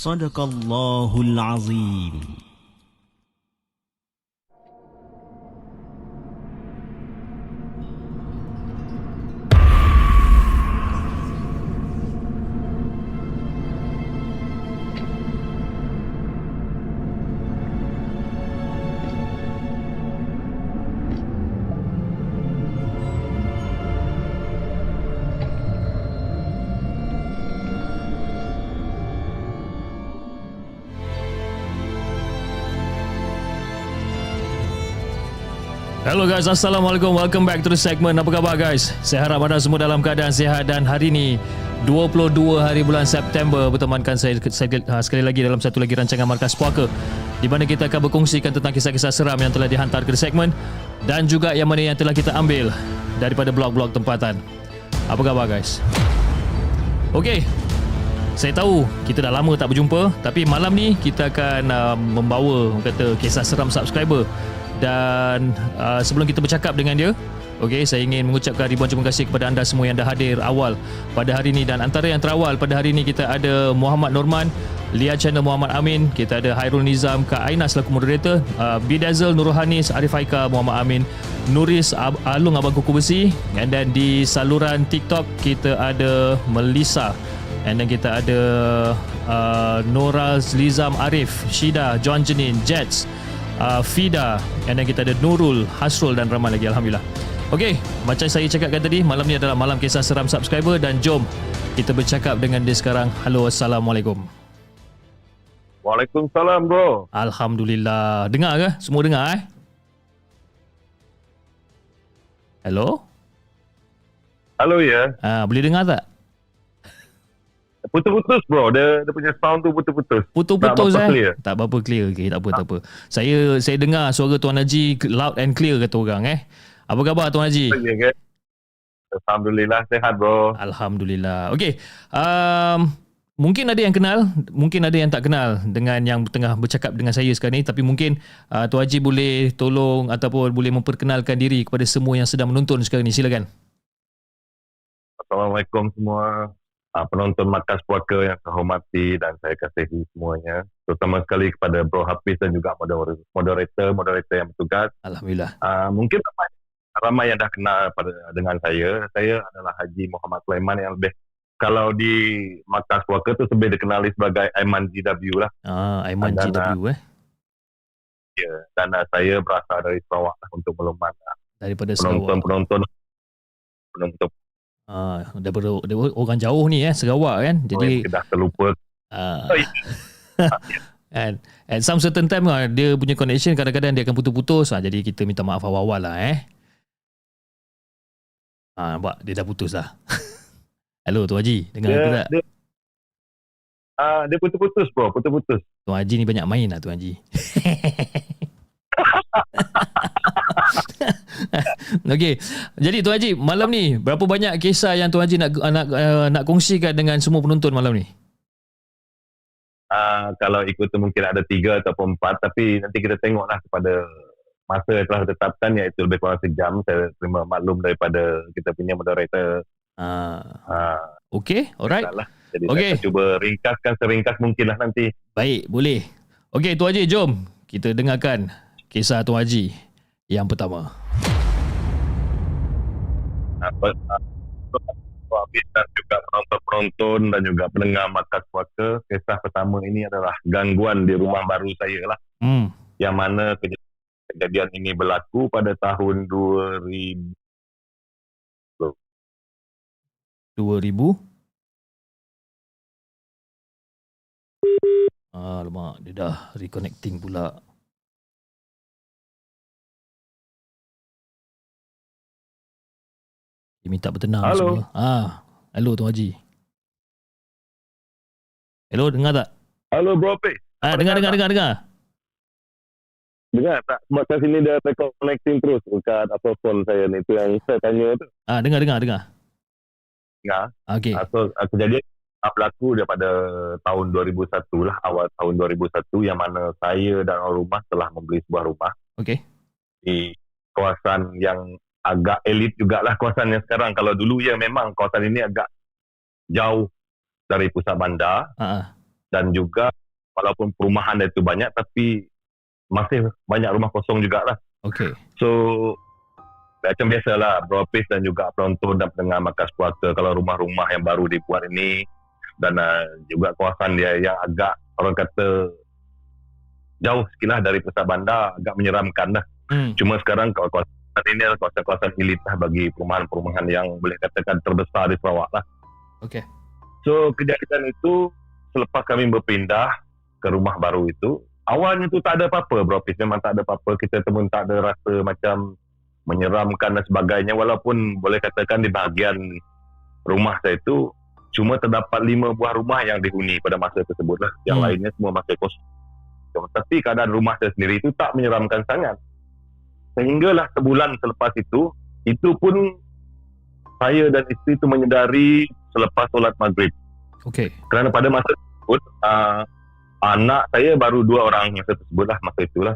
Sadaqallahul Azim. Guys, Assalamualaikum. Welcome back to the segment. Apa khabar guys? Saya harap anda semua dalam keadaan sihat dan hari ini 22 hari bulan September bertemankan saya, saya uh, sekali lagi dalam satu lagi rancangan Markas Puaka di mana kita akan berkongsikan tentang kisah-kisah seram yang telah dihantar ke the segment dan juga yang mana yang telah kita ambil daripada blog-blog tempatan. Apa khabar guys? Okey. Saya tahu kita dah lama tak berjumpa tapi malam ni kita akan uh, membawa kata kisah seram subscriber dan uh, sebelum kita bercakap dengan dia Okey, saya ingin mengucapkan ribuan terima kasih kepada anda semua yang dah hadir awal pada hari ini. Dan antara yang terawal pada hari ini kita ada Muhammad Norman, Lia Channel Muhammad Amin, kita ada Hairul Nizam, Kak Aina selaku moderator, uh, Bidazel Nurul Hanis, Arif Haika, Muhammad Amin, Nuris Ab- Alung Abang Kuku Besi. And then di saluran TikTok kita ada Melissa. And then kita ada uh, Nora Lizam Arif, Shida, John Jenin, Jets, uh, Fida and then kita ada Nurul, Hasrul dan ramai lagi Alhamdulillah. Okey, macam saya cakapkan tadi, malam ni adalah malam kisah seram subscriber dan jom kita bercakap dengan dia sekarang. Halo, Assalamualaikum. Waalaikumsalam bro. Alhamdulillah. Dengar ke? Semua dengar eh? Hello? Halo ya. Ah, boleh dengar tak? Putus-putus bro. Dia, dia punya sound tu putus-putus. Putus-putus Tak eh? clear. Tak apa-apa clear. Okay, tak apa, tak apa. Saya saya dengar suara Tuan Haji loud and clear kata orang eh. Apa khabar Tuan Haji? Ya, kan? Alhamdulillah sehat bro. Alhamdulillah. Okey. Um, mungkin ada yang kenal, mungkin ada yang tak kenal dengan yang tengah bercakap dengan saya sekarang ni tapi mungkin uh, Tuan Haji boleh tolong ataupun boleh memperkenalkan diri kepada semua yang sedang menonton sekarang ni. Silakan. Assalamualaikum semua. Uh, penonton Markas Puaka yang saya hormati dan saya kasihi semuanya. Terutama sekali kepada Bro Hafiz dan juga moderator, moderator, yang bertugas. Alhamdulillah. Uh, mungkin ramai, ramai yang dah kenal pada dengan saya. Saya adalah Haji Muhammad Sulaiman yang lebih kalau di Markas Puaka tu lebih dikenali sebagai Aiman GW lah. Ah, Aiman Dan, GW eh. Ya. Dan uh, saya berasal dari Sarawak lah untuk melumat Daripada Sarawak. penonton-penonton Ah, daripada, daripada orang jauh ni eh, Sarawak kan. Jadi kita dah terlupa. ah, Oh, ya. and at some certain time ah, dia punya connection kadang-kadang dia akan putus-putus. Ah, jadi kita minta maaf awal-awal lah eh. Ah, nampak dia dah putus dah. Hello Tuan Haji, dengar aku Dia, tak? dia, ah, dia putus-putus bro, putus-putus. Tuan Haji ni banyak main lah Tuan Haji. Okey. Jadi Tuan Haji, malam ni berapa banyak kisah yang Tuan Haji nak nak uh, nak kongsikan dengan semua penonton malam ni? Ah, kalau ikut tu mungkin ada tiga ataupun empat, tapi nanti kita tengoklah kepada masa yang telah ditetapkan iaitu lebih kurang sejam. Saya terima maklum daripada kita punya moderator. Ah, Ah, okey, alright. lah. Jadi Okey. saya cuba ringkaskan seringkas mungkin lah nanti. Baik, boleh. Okey Tuan Haji, jom kita dengarkan kisah Tuan Haji yang pertama. apa Habis dan juga penonton-penonton dan juga pendengar Markas Puaka kisah pertama ini adalah gangguan di rumah baru saya lah Hmm. yang mana kej- kejadian ini berlaku pada tahun 2000 2000 Ah, Alamak, dia dah reconnecting pula. Dia minta bertenang Halo. semua. Ah, hello Tuan Haji. Hello, dengar tak? Halo Bro P Ah, dengar, dengar, dengar, dengar. dengar tak sebab kat sini record connecting terus dekat apa phone saya ni tu yang saya tanya tu Ah, dengar, dengar, dengar. dengar Ah, Okey. Ah, so kejadian ah, berlaku daripada tahun 2001 lah awal tahun 2001 yang mana saya dan orang rumah telah membeli sebuah rumah Okey. di kawasan yang agak elit jugalah kawasan yang sekarang. Kalau dulu ya memang kawasan ini agak jauh dari pusat bandar ah. dan juga walaupun perumahan dia itu banyak tapi masih banyak rumah kosong jugalah. Okey. So macam biasalah Bropis dan juga penonton dan pendengar Markas Puaka kalau rumah-rumah yang baru dibuat ini dan uh, juga kawasan dia yang agak orang kata jauh sikit lah dari pusat bandar agak menyeramkan lah. Hmm. Cuma sekarang kawasan ini adalah kawasan-kawasan elit lah bagi perumahan-perumahan yang boleh katakan terbesar di Sarawak lah. Okey. So kejadian itu selepas kami berpindah ke rumah baru itu, awalnya tu tak ada apa-apa bro Hafiz. Memang tak ada apa-apa. Kita pun tak ada rasa macam menyeramkan dan sebagainya. Walaupun boleh katakan di bahagian rumah saya itu cuma terdapat lima buah rumah yang dihuni pada masa tersebut lah. Yang Hmm. lainnya semua masih kosong. Tapi keadaan rumah saya sendiri itu tak menyeramkan sangat. Sehinggalah sebulan selepas itu, itu pun saya dan isteri itu menyedari selepas solat maghrib. Okey. Kerana pada masa tersebut, uh, anak saya baru dua orang masa tersebut lah, masa itulah.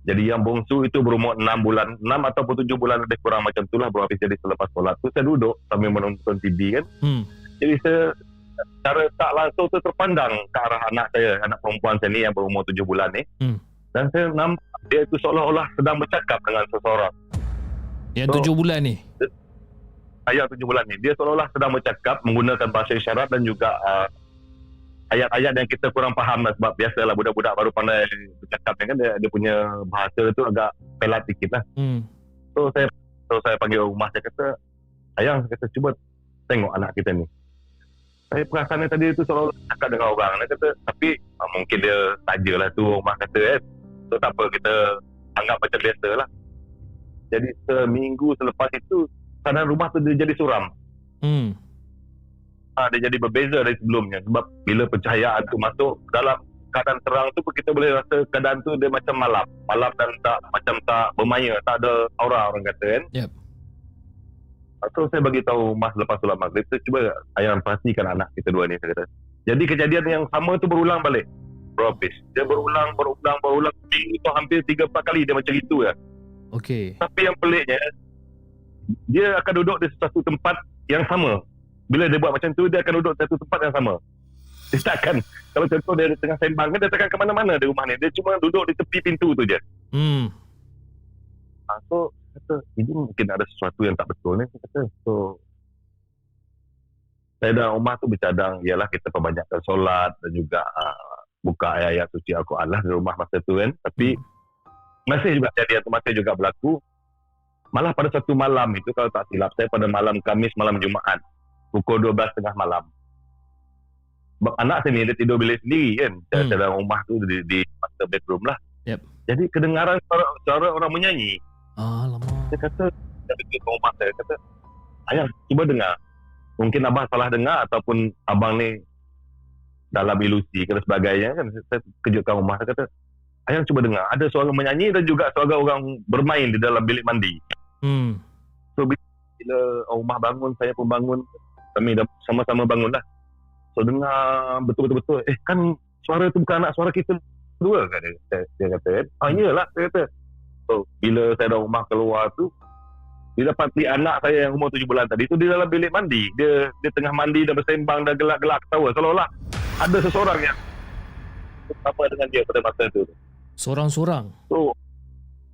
Jadi yang bongsu itu berumur enam bulan, enam ataupun tujuh bulan lebih kurang macam itulah Bro Hafiz. Jadi selepas solat tu saya duduk sambil menonton TV kan. Hmm. Jadi saya secara tak langsung tu terpandang ke arah anak saya, anak perempuan saya ni yang berumur tujuh bulan ni. Hmm. Dan saya nampak dia itu seolah-olah sedang bercakap dengan seseorang. Yang So- tujuh bulan ni. ayat tujuh bulan ni. Dia seolah-olah sedang bercakap menggunakan bahasa isyarat dan juga uh, ayat-ayat yang kita kurang faham lah sebab biasalah budak-budak baru pandai bercakap kan dia, dia punya bahasa tu agak pelat sikit lah. Hmm. So saya so saya panggil rumah saya kata ayang saya kata cuba tengok anak kita ni. Saya perasan dia tadi tu seolah-olah cakap dengan orang. Dia kata tapi uh, mungkin dia sajalah tu rumah kata eh. So tak apa kita anggap macam biasa lah. Jadi seminggu selepas itu keadaan rumah tu dia jadi suram. Hmm. ha, dia jadi berbeza dari sebelumnya sebab bila pencahayaan tu masuk dalam keadaan terang tu pun kita boleh rasa keadaan tu dia macam malam malam dan tak macam tak bermaya tak ada aura orang kata kan Yep. so saya bagi tahu mas lepas solat maghrib tu cuba ayam pastikan anak kita dua ni saya kata jadi kejadian yang sama tu berulang balik Hafiz. dia berulang berulang berulang minggu tu hampir 3 4 kali dia macam itu ya Okey. tapi yang peliknya dia akan duduk di satu tempat yang sama. Bila dia buat macam tu dia akan duduk di satu tempat yang sama. Dia tak akan kalau contoh dia tengah sembang kan dia takkan ke mana-mana di rumah ni. Dia cuma duduk di tepi pintu tu je. Hmm. Ha, so kata ini mungkin ada sesuatu yang tak betul ni saya kata. So saya dan rumah tu bercadang ialah kita perbanyakkan solat dan juga uh, buka ayat-ayat suci Al-Quran lah di rumah masa tu kan. Tapi masih juga jadi tu masih juga berlaku Malah pada satu malam itu kalau tak silap saya pada malam Kamis malam Jumaat pukul 12 tengah malam. Sebab anak saya ni dia tidur bilik sendiri kan. Hmm. Hmm. Dalam rumah tu di, di master bedroom lah. Yep. Jadi kedengaran suara, suara orang menyanyi. Alamak. Saya kata, saya pergi ke rumah saya kata, ayah cuba dengar. Mungkin abang salah dengar ataupun abang ni dalam ilusi dan sebagainya kan. Saya kejutkan rumah. Saya kata, ayah cuba dengar. Ada suara menyanyi dan juga suara orang bermain di dalam bilik mandi. Hmm. Bila rumah bangun, saya pun bangun. Kami dah sama-sama bangun lah. So dengar betul-betul. Eh kan suara tu bukan anak suara kita dua kan dia, dia, dia kata. Ah iyalah saya kata. So bila saya dah rumah keluar tu, dia dapati anak saya yang umur tujuh bulan tadi tu di dalam bilik mandi. Dia dia tengah mandi dan bersembang dan gelak-gelak ketawa. Seolah-olah ada seseorang yang apa dengan dia pada masa tu. Sorang-sorang. So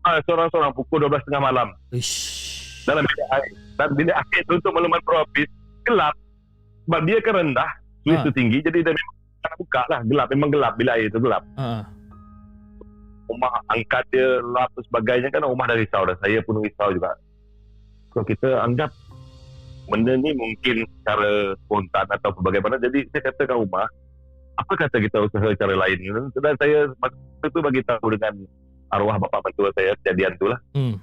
ah, seorang-seorang pukul 12 tengah malam Ish. dalam bilik air. Dan bilik air tu untuk makluman propis gelap. Sebab dia kan rendah, Ha. tu tinggi, jadi dia memang tak buka lah. Gelap, memang gelap bila air tu gelap. Ha. Rumah angkat dia, lap dan sebagainya kan rumah dah risau dah. Saya pun risau juga. So kita anggap benda ni mungkin secara spontan atau bagaimana. Jadi saya katakan rumah, apa kata kita usaha cara lain. Dan saya masa tu bagi tahu dengan arwah bapa mentua saya kejadian tu lah. Hmm.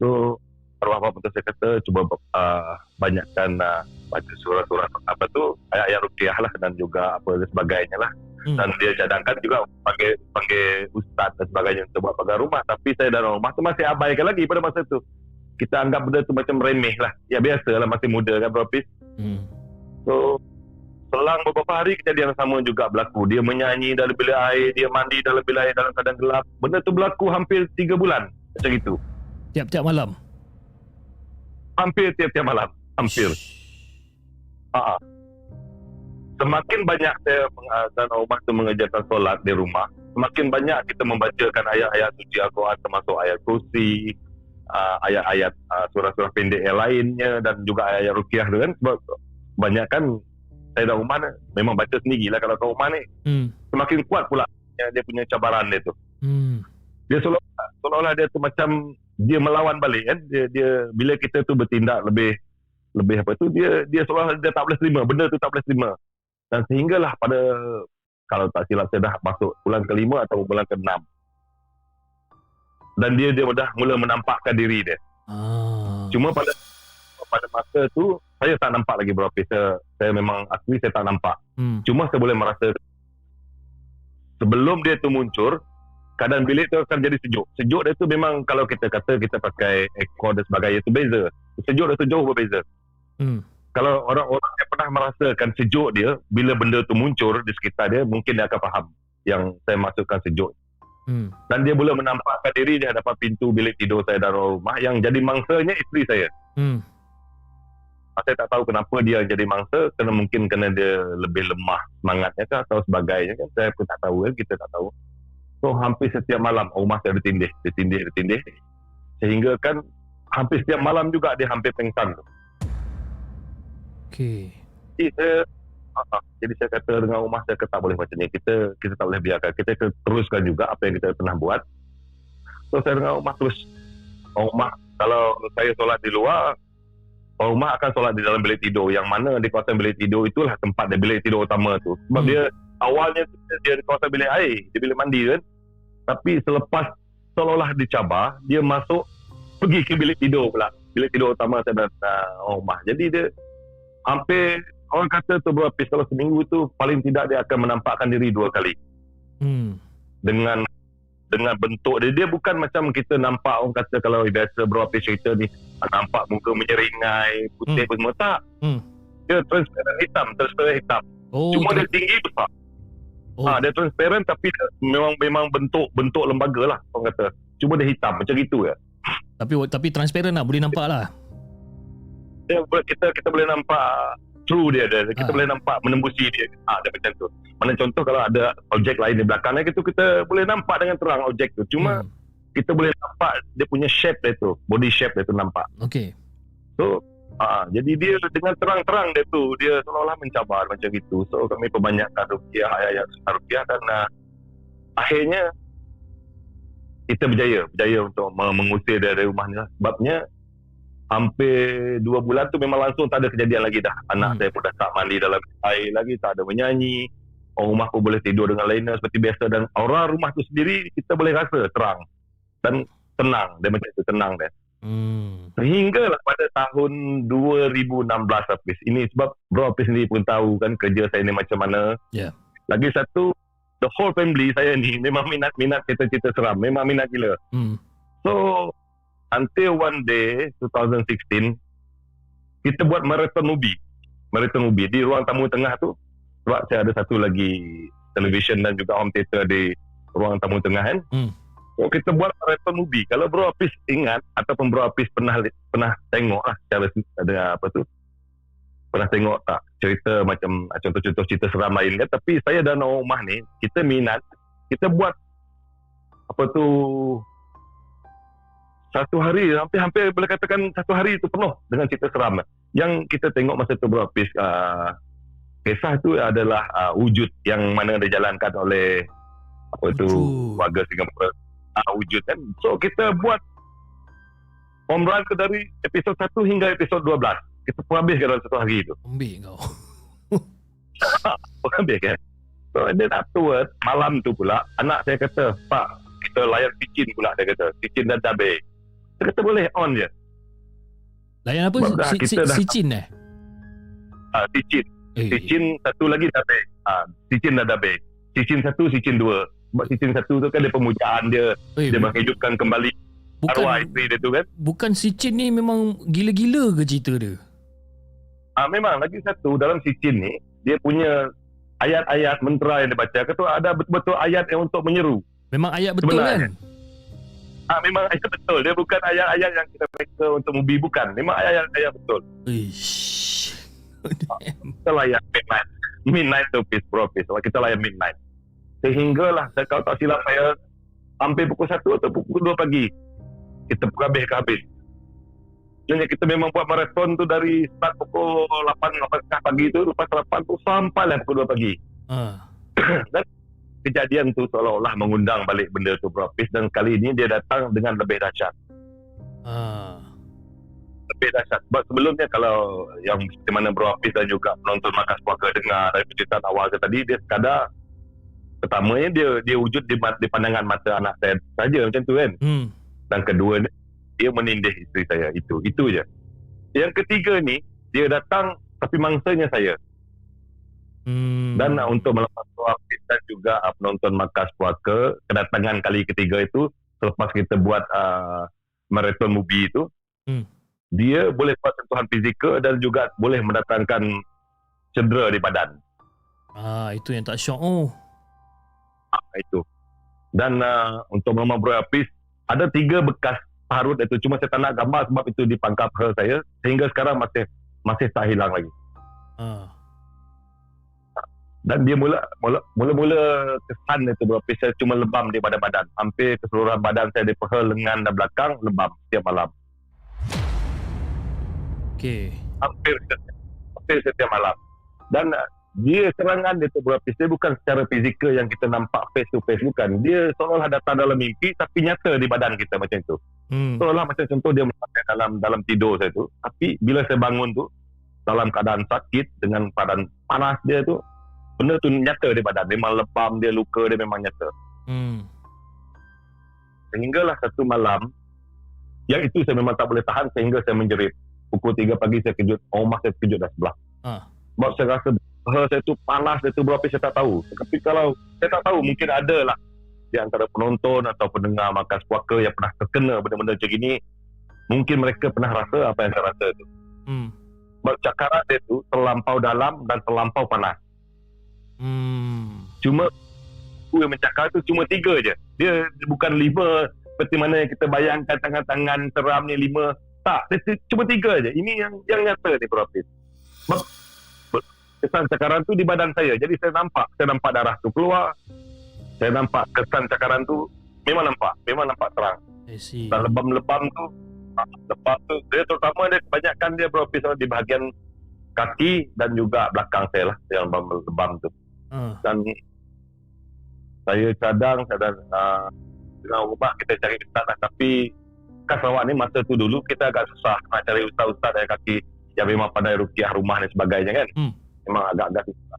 So arwah bapa mentua saya kata cuba uh, banyakkan uh, baca surah-surah apa tu ayat-ayat ruqyah lah dan juga apa dan sebagainya lah. Hmm. Dan dia cadangkan juga panggil panggil ustaz dan sebagainya untuk buat pagar rumah. Tapi saya dalam rumah tu masih abaikan lagi pada masa tu. Kita anggap benda tu macam remeh lah. Ya biasa lah masih muda kan berapis. Hmm. So selang beberapa hari kejadian sama juga berlaku. Dia menyanyi dalam bilik air, dia mandi dalam bilik air dalam keadaan gelap. Benda tu berlaku hampir 3 bulan macam itu. Tiap-tiap malam. Hampir tiap-tiap malam. Hampir. Ha. Semakin banyak saya meng- ah, dan rumah tu mengerjakan solat di rumah, semakin banyak kita membacakan ayat-ayat suci Al-Quran termasuk ayat kursi, ah, ayat-ayat ah, surah-surah pendek yang lainnya dan juga ayat-ayat rukiah tu kan sebab banyak kan saya dalam rumah memang baca sendirilah kalau kat rumah ni. Hmm. semakin kuat pula dia punya cabaran dia tu. Hmm. dia seolah seolah dia tu macam dia melawan balik kan? Dia dia bila kita tu bertindak lebih lebih apa tu dia dia seolah dia tak boleh terima. Benda tu tak boleh terima. Dan sehinggalah pada kalau tak silap saya dah masuk bulan kelima atau bulan keenam. Dan dia dia dah mula menampakkan diri dia. Ah. cuma pada pada masa tu saya tak nampak lagi berapa saya, saya memang akui saya tak nampak Hmm. Cuma saya boleh merasa sebelum dia tu muncul, keadaan bilik tu akan jadi sejuk. Sejuk dia tu memang kalau kita kata kita pakai aircon dan sebagainya tu beza. Sejuk dia tu jauh berbeza. Hmm. Kalau orang-orang yang pernah merasakan sejuk dia, bila benda tu muncul di sekitar dia, mungkin dia akan faham yang saya maksudkan sejuk. Hmm. Dan dia boleh menampakkan diri di hadapan pintu bilik tidur saya dalam rumah yang jadi mangsanya isteri saya. Hmm. Saya tak tahu kenapa dia jadi mangsa kena mungkin kena dia lebih lemah semangatnya kan atau sebagainya kan saya pun tak tahu kan kita tak tahu. So hampir setiap malam rumah saya ditindih ditindih ditindih sehingga kan hampir setiap malam juga dia hampir pengsan tu. Okay. jadi saya ah, ah, jadi saya kata dengan rumah saya kata tak boleh macam ni kita kita tak boleh biarkan. Kita teruskan juga apa yang kita pernah buat. So saya dengan rumah terus rumah kalau saya solat di luar orang rumah akan solat di dalam bilik tidur. Yang mana di kawasan bilik tidur itulah tempat dia bilik tidur utama tu. Sebab Hmm. dia awalnya dia di kawasan bilik air. Di bilik mandi kan? Tapi selepas seolah-olah dicabar dia masuk pergi ke bilik tidur pula. Bilik tidur utama saya dan uh, orang rumah. Jadi dia hampir orang kata tu berapa kalau seminggu tu paling tidak dia akan menampakkan diri dua kali. Hmm. dengan dengan bentuk dia dia bukan macam kita nampak orang kata kalau biasa berapa cerita ni ah, nampak muka menyeringai putih Hmm. hmm. semua tak Hmm. dia transparent hitam transparent hitam Oh, cuma dia tinggi besar oh. ha, dia transparent tapi dia memang memang bentuk bentuk lembaga lah orang kata cuma dia hitam macam gitu ya tapi tapi transparent lah, boleh nampak lah. dia kita kita boleh nampak true dia, dia. kita Ah. boleh nampak menembusi dia ah dia macam tu mana contoh kalau ada objek lain di belakangnya gitu kita boleh nampak dengan terang objek tu cuma Hmm. kita boleh nampak dia punya shape dia tu body shape dia tu nampak Okay. so ah jadi dia dengan terang-terang dia tu dia seolah-olah mencabar macam gitu so kami perbanyakkan rupiah ayat-ayat rupiah dan ah, akhirnya kita berjaya berjaya untuk me- mengusir dia dari rumah ni lah sebabnya hampir dua bulan tu memang langsung tak ada kejadian lagi dah. Anak Hmm. saya pun dah tak mandi dalam air lagi, tak ada menyanyi. Orang rumah pun boleh tidur dengan lainnya seperti biasa dan aura rumah tu sendiri kita boleh rasa terang dan tenang. Dia macam tu tenang dia. Hmm. Sehinggalah pada tahun 2016 Hafiz. Ini sebab bro Hafiz sendiri pun tahu kan kerja saya ni macam mana. Ya. Lagi satu, the whole family saya ni memang minat-minat cerita-cerita seram. Memang minat gila. Hmm. So, until one day, 2016, kita buat marathon movie. Marathon movie. Di ruang tamu tengah tu, sebab saya ada satu lagi television dan juga home theater di ruang tamu tengah kan. Hmm. So, kita buat marathon movie. Kalau Bro Hafiz ingat, ataupun Bro Hafiz pernah pernah tengok lah secara ada apa tu, pernah tengok tak cerita macam contoh-contoh cerita seram lain kan. Tapi saya dan orang rumah ni, kita minat, kita buat apa tu satu hari hampir-hampir boleh katakan satu hari itu penuh dengan cerita seram. Yang kita tengok masa tu Hafiz uh, kisah tu adalah uh, wujud yang mana dijalankan oleh apa tu Wujud. warga Singapura. Uh, wujud kan. So kita buat run tu dari episod 1 hingga episod 12 kita pun habiskan dalam satu hari tu. Ambil kau. pun habis kan. So and then afterward malam tu pula anak saya kata pak kita layan Sicin pula dia kata. Sicin dan Dabe saya kata boleh on je Layan apa? Sebab dah Si, si, dah- si Cin eh? uh, Sicin Eh, Sicin satu lagi Dabe uh, Sicin dan Dabe Sicin satu Sicin dua sebab Sicin satu tu kan dia pemujaan dia eh, dia menghidupkan kembali arwah bukan isteri dia tu kan bukan si Cin ni memang gila-gila ke cerita dia? Ah memang lagi satu dalam Sicin ni dia punya ayat-ayat mentera yang dia baca kata ada betul-betul ayat yang untuk menyeru. Memang ayat betul Sebenarnya. kan? Ah memang ayat betul. Dia bukan ayat-ayat yang kita reka untuk movie bukan. Memang ayat-ayat betul. Ish. Kita layan midnight. Midnight tu peace bro peace. Kita layan midnight. Sehinggalah kalau tak silap saya hampir pukul 1 atau pukul 2 pagi. Kita pun habis ke habis. Jadi kita memang buat marathon tu dari start pukul 8, 8 pagi tu. Lepas 8 tu sampai lah pukul 2 pagi. Ah. Kejadian tu seolah-olah mengundang balik benda tu Bro Hafiz dan kali ini dia datang dengan lebih dahsyat. Ah. Lebih dahsyat. Sebab sebelumnya kalau yang seperti mana Bro dan juga penonton Markas Puaka dengar dari penceritaan awal saya tadi, dia sekadar pertamanya dia dia wujud di, di pandangan mata anak saya saja macam tu kan. Hmm. Dan kedua dia menindih isteri saya. Itu. Itu je. Yang ketiga ni, dia datang tapi mangsanya saya. Hmm. Dan uh, untuk melepas Hafiz dan juga uh, penonton Markas Puaka, kedatangan kali ketiga itu selepas kita buat uh, marathon movie itu, Hmm. dia boleh buat sentuhan fizikal dan juga boleh mendatangkan cedera di badan. Ah, itu yang tak syok. Oh. Ah, itu. Dan uh, untuk Mama Bro Hafiz, ada tiga bekas parut itu. Cuma saya tak nak gambar sebab itu di pangkap saya. Sehingga sekarang masih masih tak hilang lagi. Ah. Dan dia mula mula mula-mula kesan itu berapa saya cuma lebam di badan badan hampir keseluruhan badan saya di peha lengan dan belakang lebam setiap malam. Okey. hampir hampir setiap malam. Dan uh, dia serangan dia berapa dia bukan secara fizikal yang kita nampak face to face bukan. Dia seolah-olah datang dalam mimpi tapi nyata di badan kita macam itu Hmm. seolah macam contoh dia melakukan dalam dalam tidur saya tu. Tapi bila saya bangun tu dalam keadaan sakit dengan keadaan panas dia tu benda tu nyata di badan memang lebam dia luka dia memang nyata. Hmm. sehinggalah satu malam yang itu saya memang tak boleh tahan sehingga saya menjerit. Pukul 3 pagi saya kejut orang rumah saya kejut dah sebelah. Ah. sebab saya rasa leher saya tu panas dia tu berapa saya tak tahu. Tapi kalau saya tak tahu mungkin ada lah. Di antara penonton atau pendengar makan puaka yang pernah terkena benda-benda macam gini mungkin mereka pernah rasa apa yang saya rasa tu. Hmm. sebab cakaran dia tu terlampau dalam dan terlampau panas Hmm. cuma aku yang mencakar tu cuma tiga je. Dia bukan lima seperti mana yang kita bayangkan tangan-tangan seram ni lima. Tak dia, cuma tiga je. Ini yang yang nyata ni Bro Hafiz Sebab be- kesan cakaran tu di badan saya. Jadi saya nampak saya nampak darah tu keluar. Saya nampak kesan cakaran tu memang nampak memang nampak terang. Dan lebam-lebam tu lebam tu dia terutama dia kebanyakan dia Bro Hafiz di bahagian kaki dan juga belakang saya lah yang lebam-lebam tu Ah. dan saya cadang cadang uh, dengan rumah kita cari ustaz lah tapi khas Sarawak ni masa tu dulu kita agak susah nak cari ustaz-ustaz yang kaki yang memang pandai rukiah rumah dan sebagainya kan. Hmm. Memang agak-agak susah.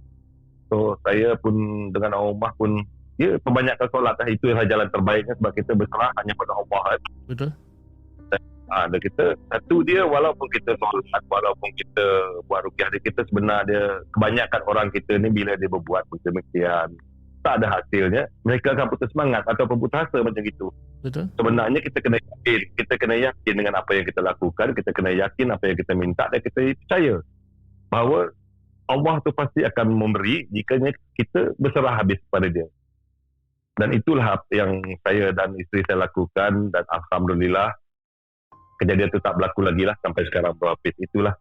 So saya pun dengan orang rumah pun ya perbanyakan solat lah. Itu adalah jalan terbaiknya sebab kita berserah hanya pada Allah kan. Betul. Ha, dan kita satu dia walaupun kita solat walaupun kita buat rukiah dia kita sebenar dia kebanyakan orang kita ni bila dia berbuat demikian tak ada hasilnya mereka akan putus semangat ataupun putus asa macam gitu Betul. sebenarnya kita kena yakin kita kena yakin dengan apa yang kita lakukan kita kena yakin apa yang kita minta dan kita percaya bahawa Allah tu pasti akan memberi jika kita berserah habis kepada dia dan itulah yang saya dan isteri saya lakukan dan Alhamdulillah kejadian itu tak berlaku lagi lah sampai sekarang Bro Hafiz itulah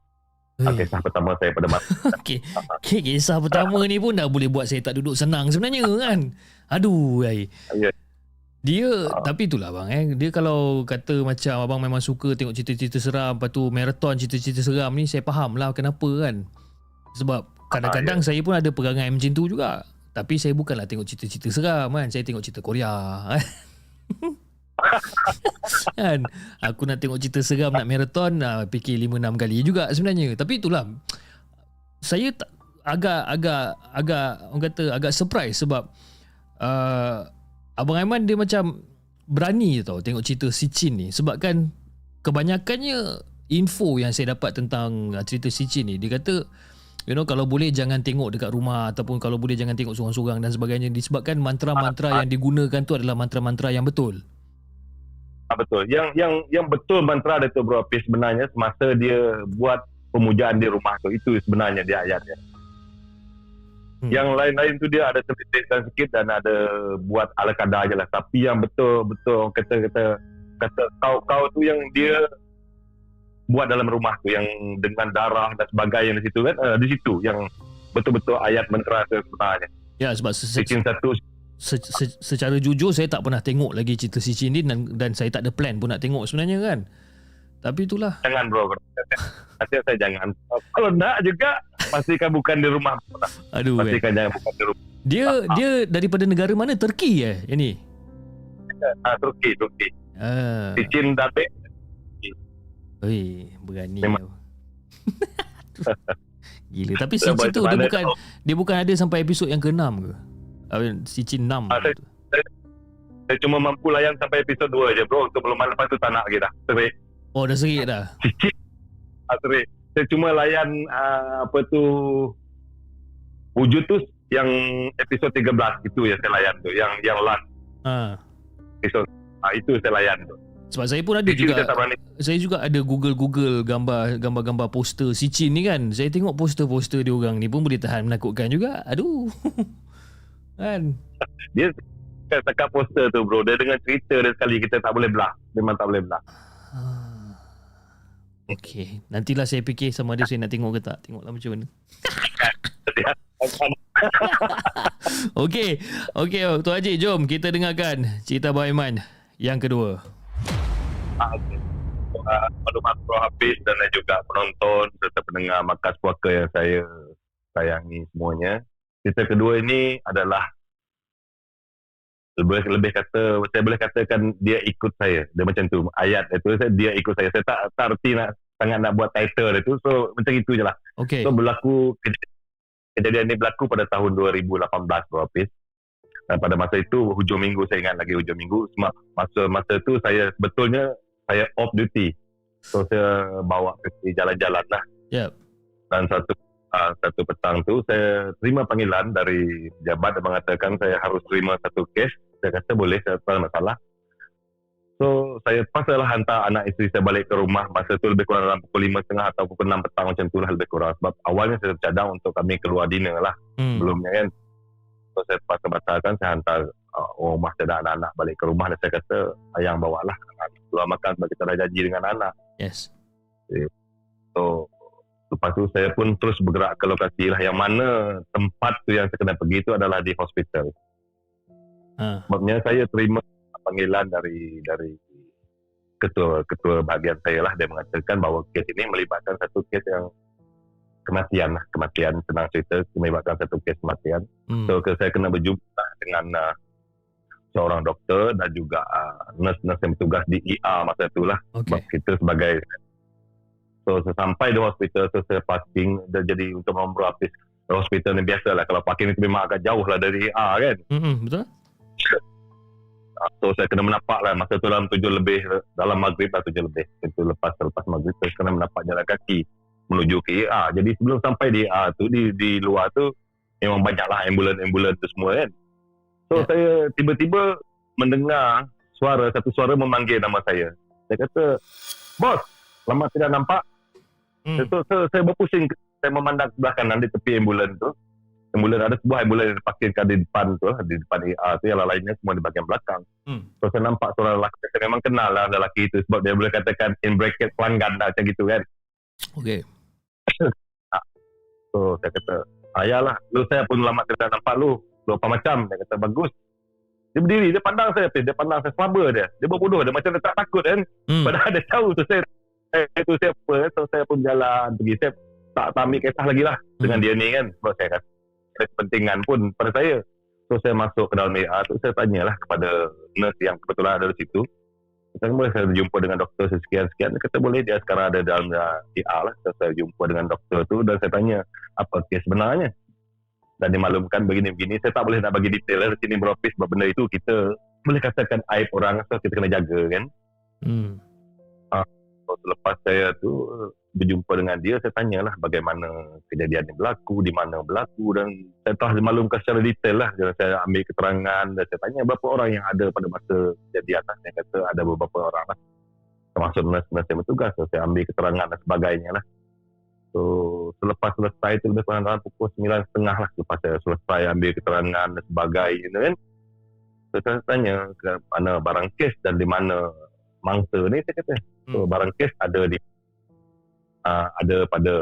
Hei. kisah pertama saya pada masa Okey. Okay, kisah pertama ni pun dah boleh buat saya tak duduk senang sebenarnya kan. Aduh, ai. Ya. Dia tapi itulah bang eh. Dia kalau kata macam abang memang suka tengok cerita-cerita seram, lepas tu marathon cerita-cerita seram ni saya faham lah kenapa kan. Sebab kadang-kadang saya pun ada perangai macam tu juga. Tapi saya bukanlah tengok cerita-cerita seram kan. Saya tengok cerita Korea. kan aku nak tengok cerita seram nak marathon uh, fikir 5 6 kali juga sebenarnya. Tapi itulah saya tak agak agak agak orang kata agak surprise sebab uh, abang Aiman dia macam berani tau tengok cerita si Chin ni. Sebab kan kebanyakannya info yang saya dapat tentang uh, cerita si Chin ni dia kata you know kalau boleh jangan tengok dekat rumah ataupun kalau boleh jangan tengok seorang-seorang dan sebagainya. Disebabkan mantra-mantra yang digunakan tu adalah mantra-mantra yang betul Ah, betul. Yang yang yang betul mantra dia tu Bro Hafiz sebenarnya semasa dia buat pemujaan di rumah tu itu sebenarnya dia ayatnya. Hmm. Yang lain-lain tu dia ada terlibatkan sikit dan ada buat ala kadar je lah. Tapi yang betul-betul kata kata kata kau kau tu yang dia buat dalam rumah tu yang dengan darah dan sebagainya di situ kan uh, di situ yang betul-betul ayat mantra tu sebenarnya. ya sebab se- se- Bikin satu se- se- secara jujur saya tak pernah tengok lagi cerita si Chin ni dan, dan saya tak ada plan pun nak tengok sebenarnya kan. Tapi itulah. jangan bro. Nasihat saya jangan. Kalau nak juga pastikan bukan di rumah. Aduh. Eh. Pastikan jangan bukan di rumah. Dia dia daripada negara mana? Turki eh yang ni. Ah, Turki, Turki. Ah. Cicin Dabe Oi, berani. Memang- Gila. Tapi si Saya Chin buat tu dia bukan dia bukan ada sampai episod yang ke-6 ke? I mean, si Chin 6. Ah, saya- Saya cuma mampu layan sampai episod 2 je bro Untuk belum lepas tu tak nak lagi dah Serik Oh, dah serik dah. Cicit ah, Serik Saya cuma layan ah, Apa tu Wujud tu Yang episod 13 Itu yang saya layan tu Yang yang last Ha. episod ah, Itu saya layan tu Sebab saya pun ada Cicit juga saya saya juga ada Google-Google gambar gambar-gambar poster si Chin ni kan. Saya tengok poster-poster dia orang ni pun boleh tahan menakutkan juga. Aduh. kan? Dia Kan setakat poster tu bro Dia dengan cerita dia sekali Kita tak boleh belah Memang tak boleh belah Ah. Okey, nantilah saya fikir sama ada saya nak tengok ke tak. Tengoklah macam mana. Okey. Okey, Tuan Haji, jom kita dengarkan cerita Abang Aiman yang kedua. Ah, okay. uh, maklumat Pro Hafiz dan juga penonton serta pendengar Markas Puaka yang saya sayangi semuanya. Cerita kedua ini adalah lebih lebih kata saya boleh katakan dia ikut saya. Dia macam tu ayat itu saya dia ikut saya. Saya tak tak reti nak sangat nak buat title dia tu. So macam itu je lah. Okey. So berlaku kej- kejadian ini berlaku pada tahun 2018 Bro. Dan pada masa itu hujung minggu saya ingat lagi hujung minggu Semua masa masa tu saya sebetulnya saya off duty. So saya bawa pergi jalan-jalan lah. Yep. Dan satu uh, satu petang tu saya terima panggilan dari pejabat yang mengatakan saya harus terima satu kes. Saya kata boleh, saya tak ada masalah. So saya pasalah hantar anak isteri saya balik ke rumah masa tu lebih kurang dalam pukul 5.30 atau pukul 6 petang macam tu lah lebih kurang. Sebab awalnya saya cadang untuk kami keluar dinner lah Hmm. sebelumnya kan. So saya pasal-pasalkan saya hantar uh, orang rumah saya dan anak-anak balik ke rumah dan saya kata ayang bawa lah keluar makan sebab kita dah janji dengan anak. Yes. So lepas tu saya pun terus bergerak ke lokasi lah yang mana tempat tu yang saya kena pergi tu adalah di hospital. Ha. Sebabnya saya terima panggilan dari dari ketua ketua bahagian saya lah dia mengatakan bahawa kes ini melibatkan satu kes yang kematian lah kematian senang cerita melibatkan satu kes kematian Hmm. So saya kena berjumpa dengan uh, seorang doktor dan juga uh, nurse-nurse yang bertugas di ER masa itulah sebab Okey. kita sebagai so sesampai di hospital so saya parking dia jadi untuk nombor habis hospital ni biasa lah kalau parking itu memang agak jauh lah dari ER kan? Hmm, betul? Ah, so saya kena menapak lah. Masa tu dalam tujuh lebih dalam maghrib lah tujuh lebih. Itu lepas selepas maghrib saya kena menapak jalan kaki menuju ke ER jadi sebelum sampai di ER tu di, di luar tu memang banyaklah ambulan-ambulan tu semua kan? So Ya. saya tiba-tiba mendengar suara satu suara memanggil nama saya. Saya kata bos lama tidak nampak Hmm. So, so, saya berpusing saya memandang sebelah kanan di tepi ambulan tu. Ambulan ada sebuah ambulan yang diparkirkan di depan tu di depan ER tu yang lainnya semua di bahagian belakang. Hmm. so saya nampak seorang lelaki saya memang kenal lah lelaki itu sebab dia boleh katakan in bracket pelanggan lah macam gitu kan. Okey. so saya kata ayalah lu saya pun lama tidak nampak lu. Lu apa macam? Dia kata bagus. Dia berdiri dia pandang saya dia pandang saya selaba dia. Dia berbodoh dia macam dia tak takut kan. Hmm. Padahal dia tahu tu saya eh, itu siapa so saya pun jalan pergi. Saya tak, tak ambil kisah lagi lah dengan dia ni kan? Sebab saya kata ada kepentingan pun pada saya. So saya masuk ke dalam ER tu saya tanyalah kepada nurse yang kebetulan ada di situ. Saya boleh saya jumpa dengan doktor sekian-sekian. Dia kata boleh dia sekarang ada dalam ER lah. So, saya jumpa dengan doktor tu dan saya tanya apa kes sebenarnya? Dan dimaklumkan begini-begini saya tak boleh nak bagi detail lah. Di sini sebab benda itu kita boleh katakan aib orang. So kita kena jaga kan? Hmm. Selepas saya tu berjumpa dengan dia, saya tanyalah bagaimana kejadian ini berlaku, di mana berlaku dan saya telah dimaklumkan secara detail lah. Jadi, saya ambil keterangan dan saya tanya berapa orang yang ada pada masa kejadian lah. Saya kata ada beberapa orang lah. Termasuk nurse-nurse yang bertugas. So, saya ambil keterangan dan sebagainya lah. So, selepas selesai itu lebih kurang dalam pukul 9.30 lah. Lepas saya selesai ambil keterangan dan sebagainya kan. So, saya tanya ke mana barang kes dan di mana mangsa ni saya kata. So Hmm. barang kes ada di uh, ada pada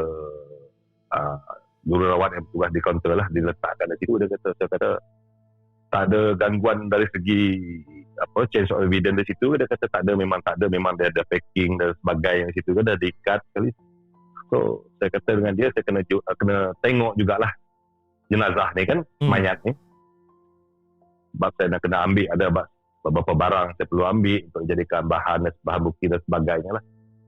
uh, jururawat yang bertugas di kaunter lah diletakkan. Di situ dia kata saya kata tak ada gangguan dari segi apa change of evidence di situ. Dia kata tak ada memang tak ada. Memang dia ada packing dan sebagainya di situ. Kan dah diikat sekali. So saya kata dengan dia saya kena uh, kena tengok jugalah jenazah ni kan Hmm. mayat ni. Sebab saya nak kena ambil ada ba- beberapa barang saya perlu ambil untuk jadikan bahan dan bahan bukti dan sebagainya lah.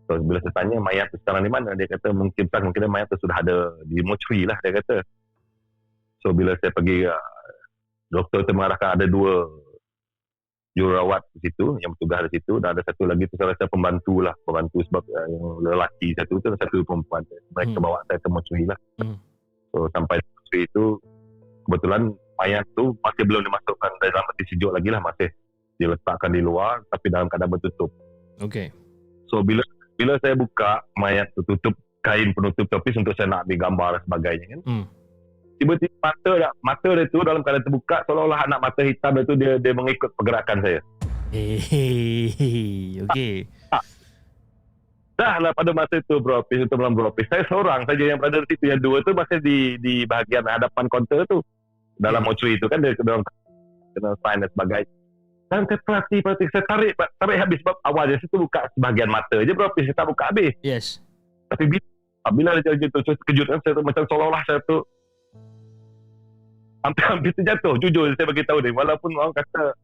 So bila saya tanya mayat tu sekarang di mana dia kata mungkin tak mungkin mayat tu sudah ada di mortuary lah dia kata. So bila saya pergi uh, doktor tu mengarahkan ada dua jururawat di situ yang bertugas di situ dan ada satu lagi tu saya rasa pembantu lah pembantu sebab uh, yang lelaki satu tu dan satu perempuan mereka Hmm. bawa saya ke mortuary lah. Hmm. So sampai mortuary itu kebetulan mayat tu masih belum dimasukkan dalam peti sejuk lagi lah masih diletakkan di luar tapi dalam keadaan bertutup. Okey. So bila bila saya buka mayat tu tutup kain penutup topis untuk saya nak ambil gambar dan sebagainya kan. Hmm. Tiba-tiba mata dia, mata dia tu dalam keadaan terbuka seolah-olah anak mata hitam dia tu dia dia mengikut pergerakan saya. Hey, okey. Dah lah pada masa itu beropis itu belum beropis. Saya seorang saja yang berada di situ. Yang dua tu masih di di bahagian hadapan kaunter tu. Dalam Hmm. mortuary tu kan dia dalam kena sign dan sebagainya. Dan saya perhati, perhati. Saya tarik, tarik habis sebab awal dia situ buka sebahagian mata je beropis. Saya tak buka habis. Yes. Tapi bila, bila dia macam tu, saya terkejut kan. Saya tu, macam seolah-olah saya tu hampir-hampir terjatuh. Jujur saya bagi tahu dia. Walaupun orang kata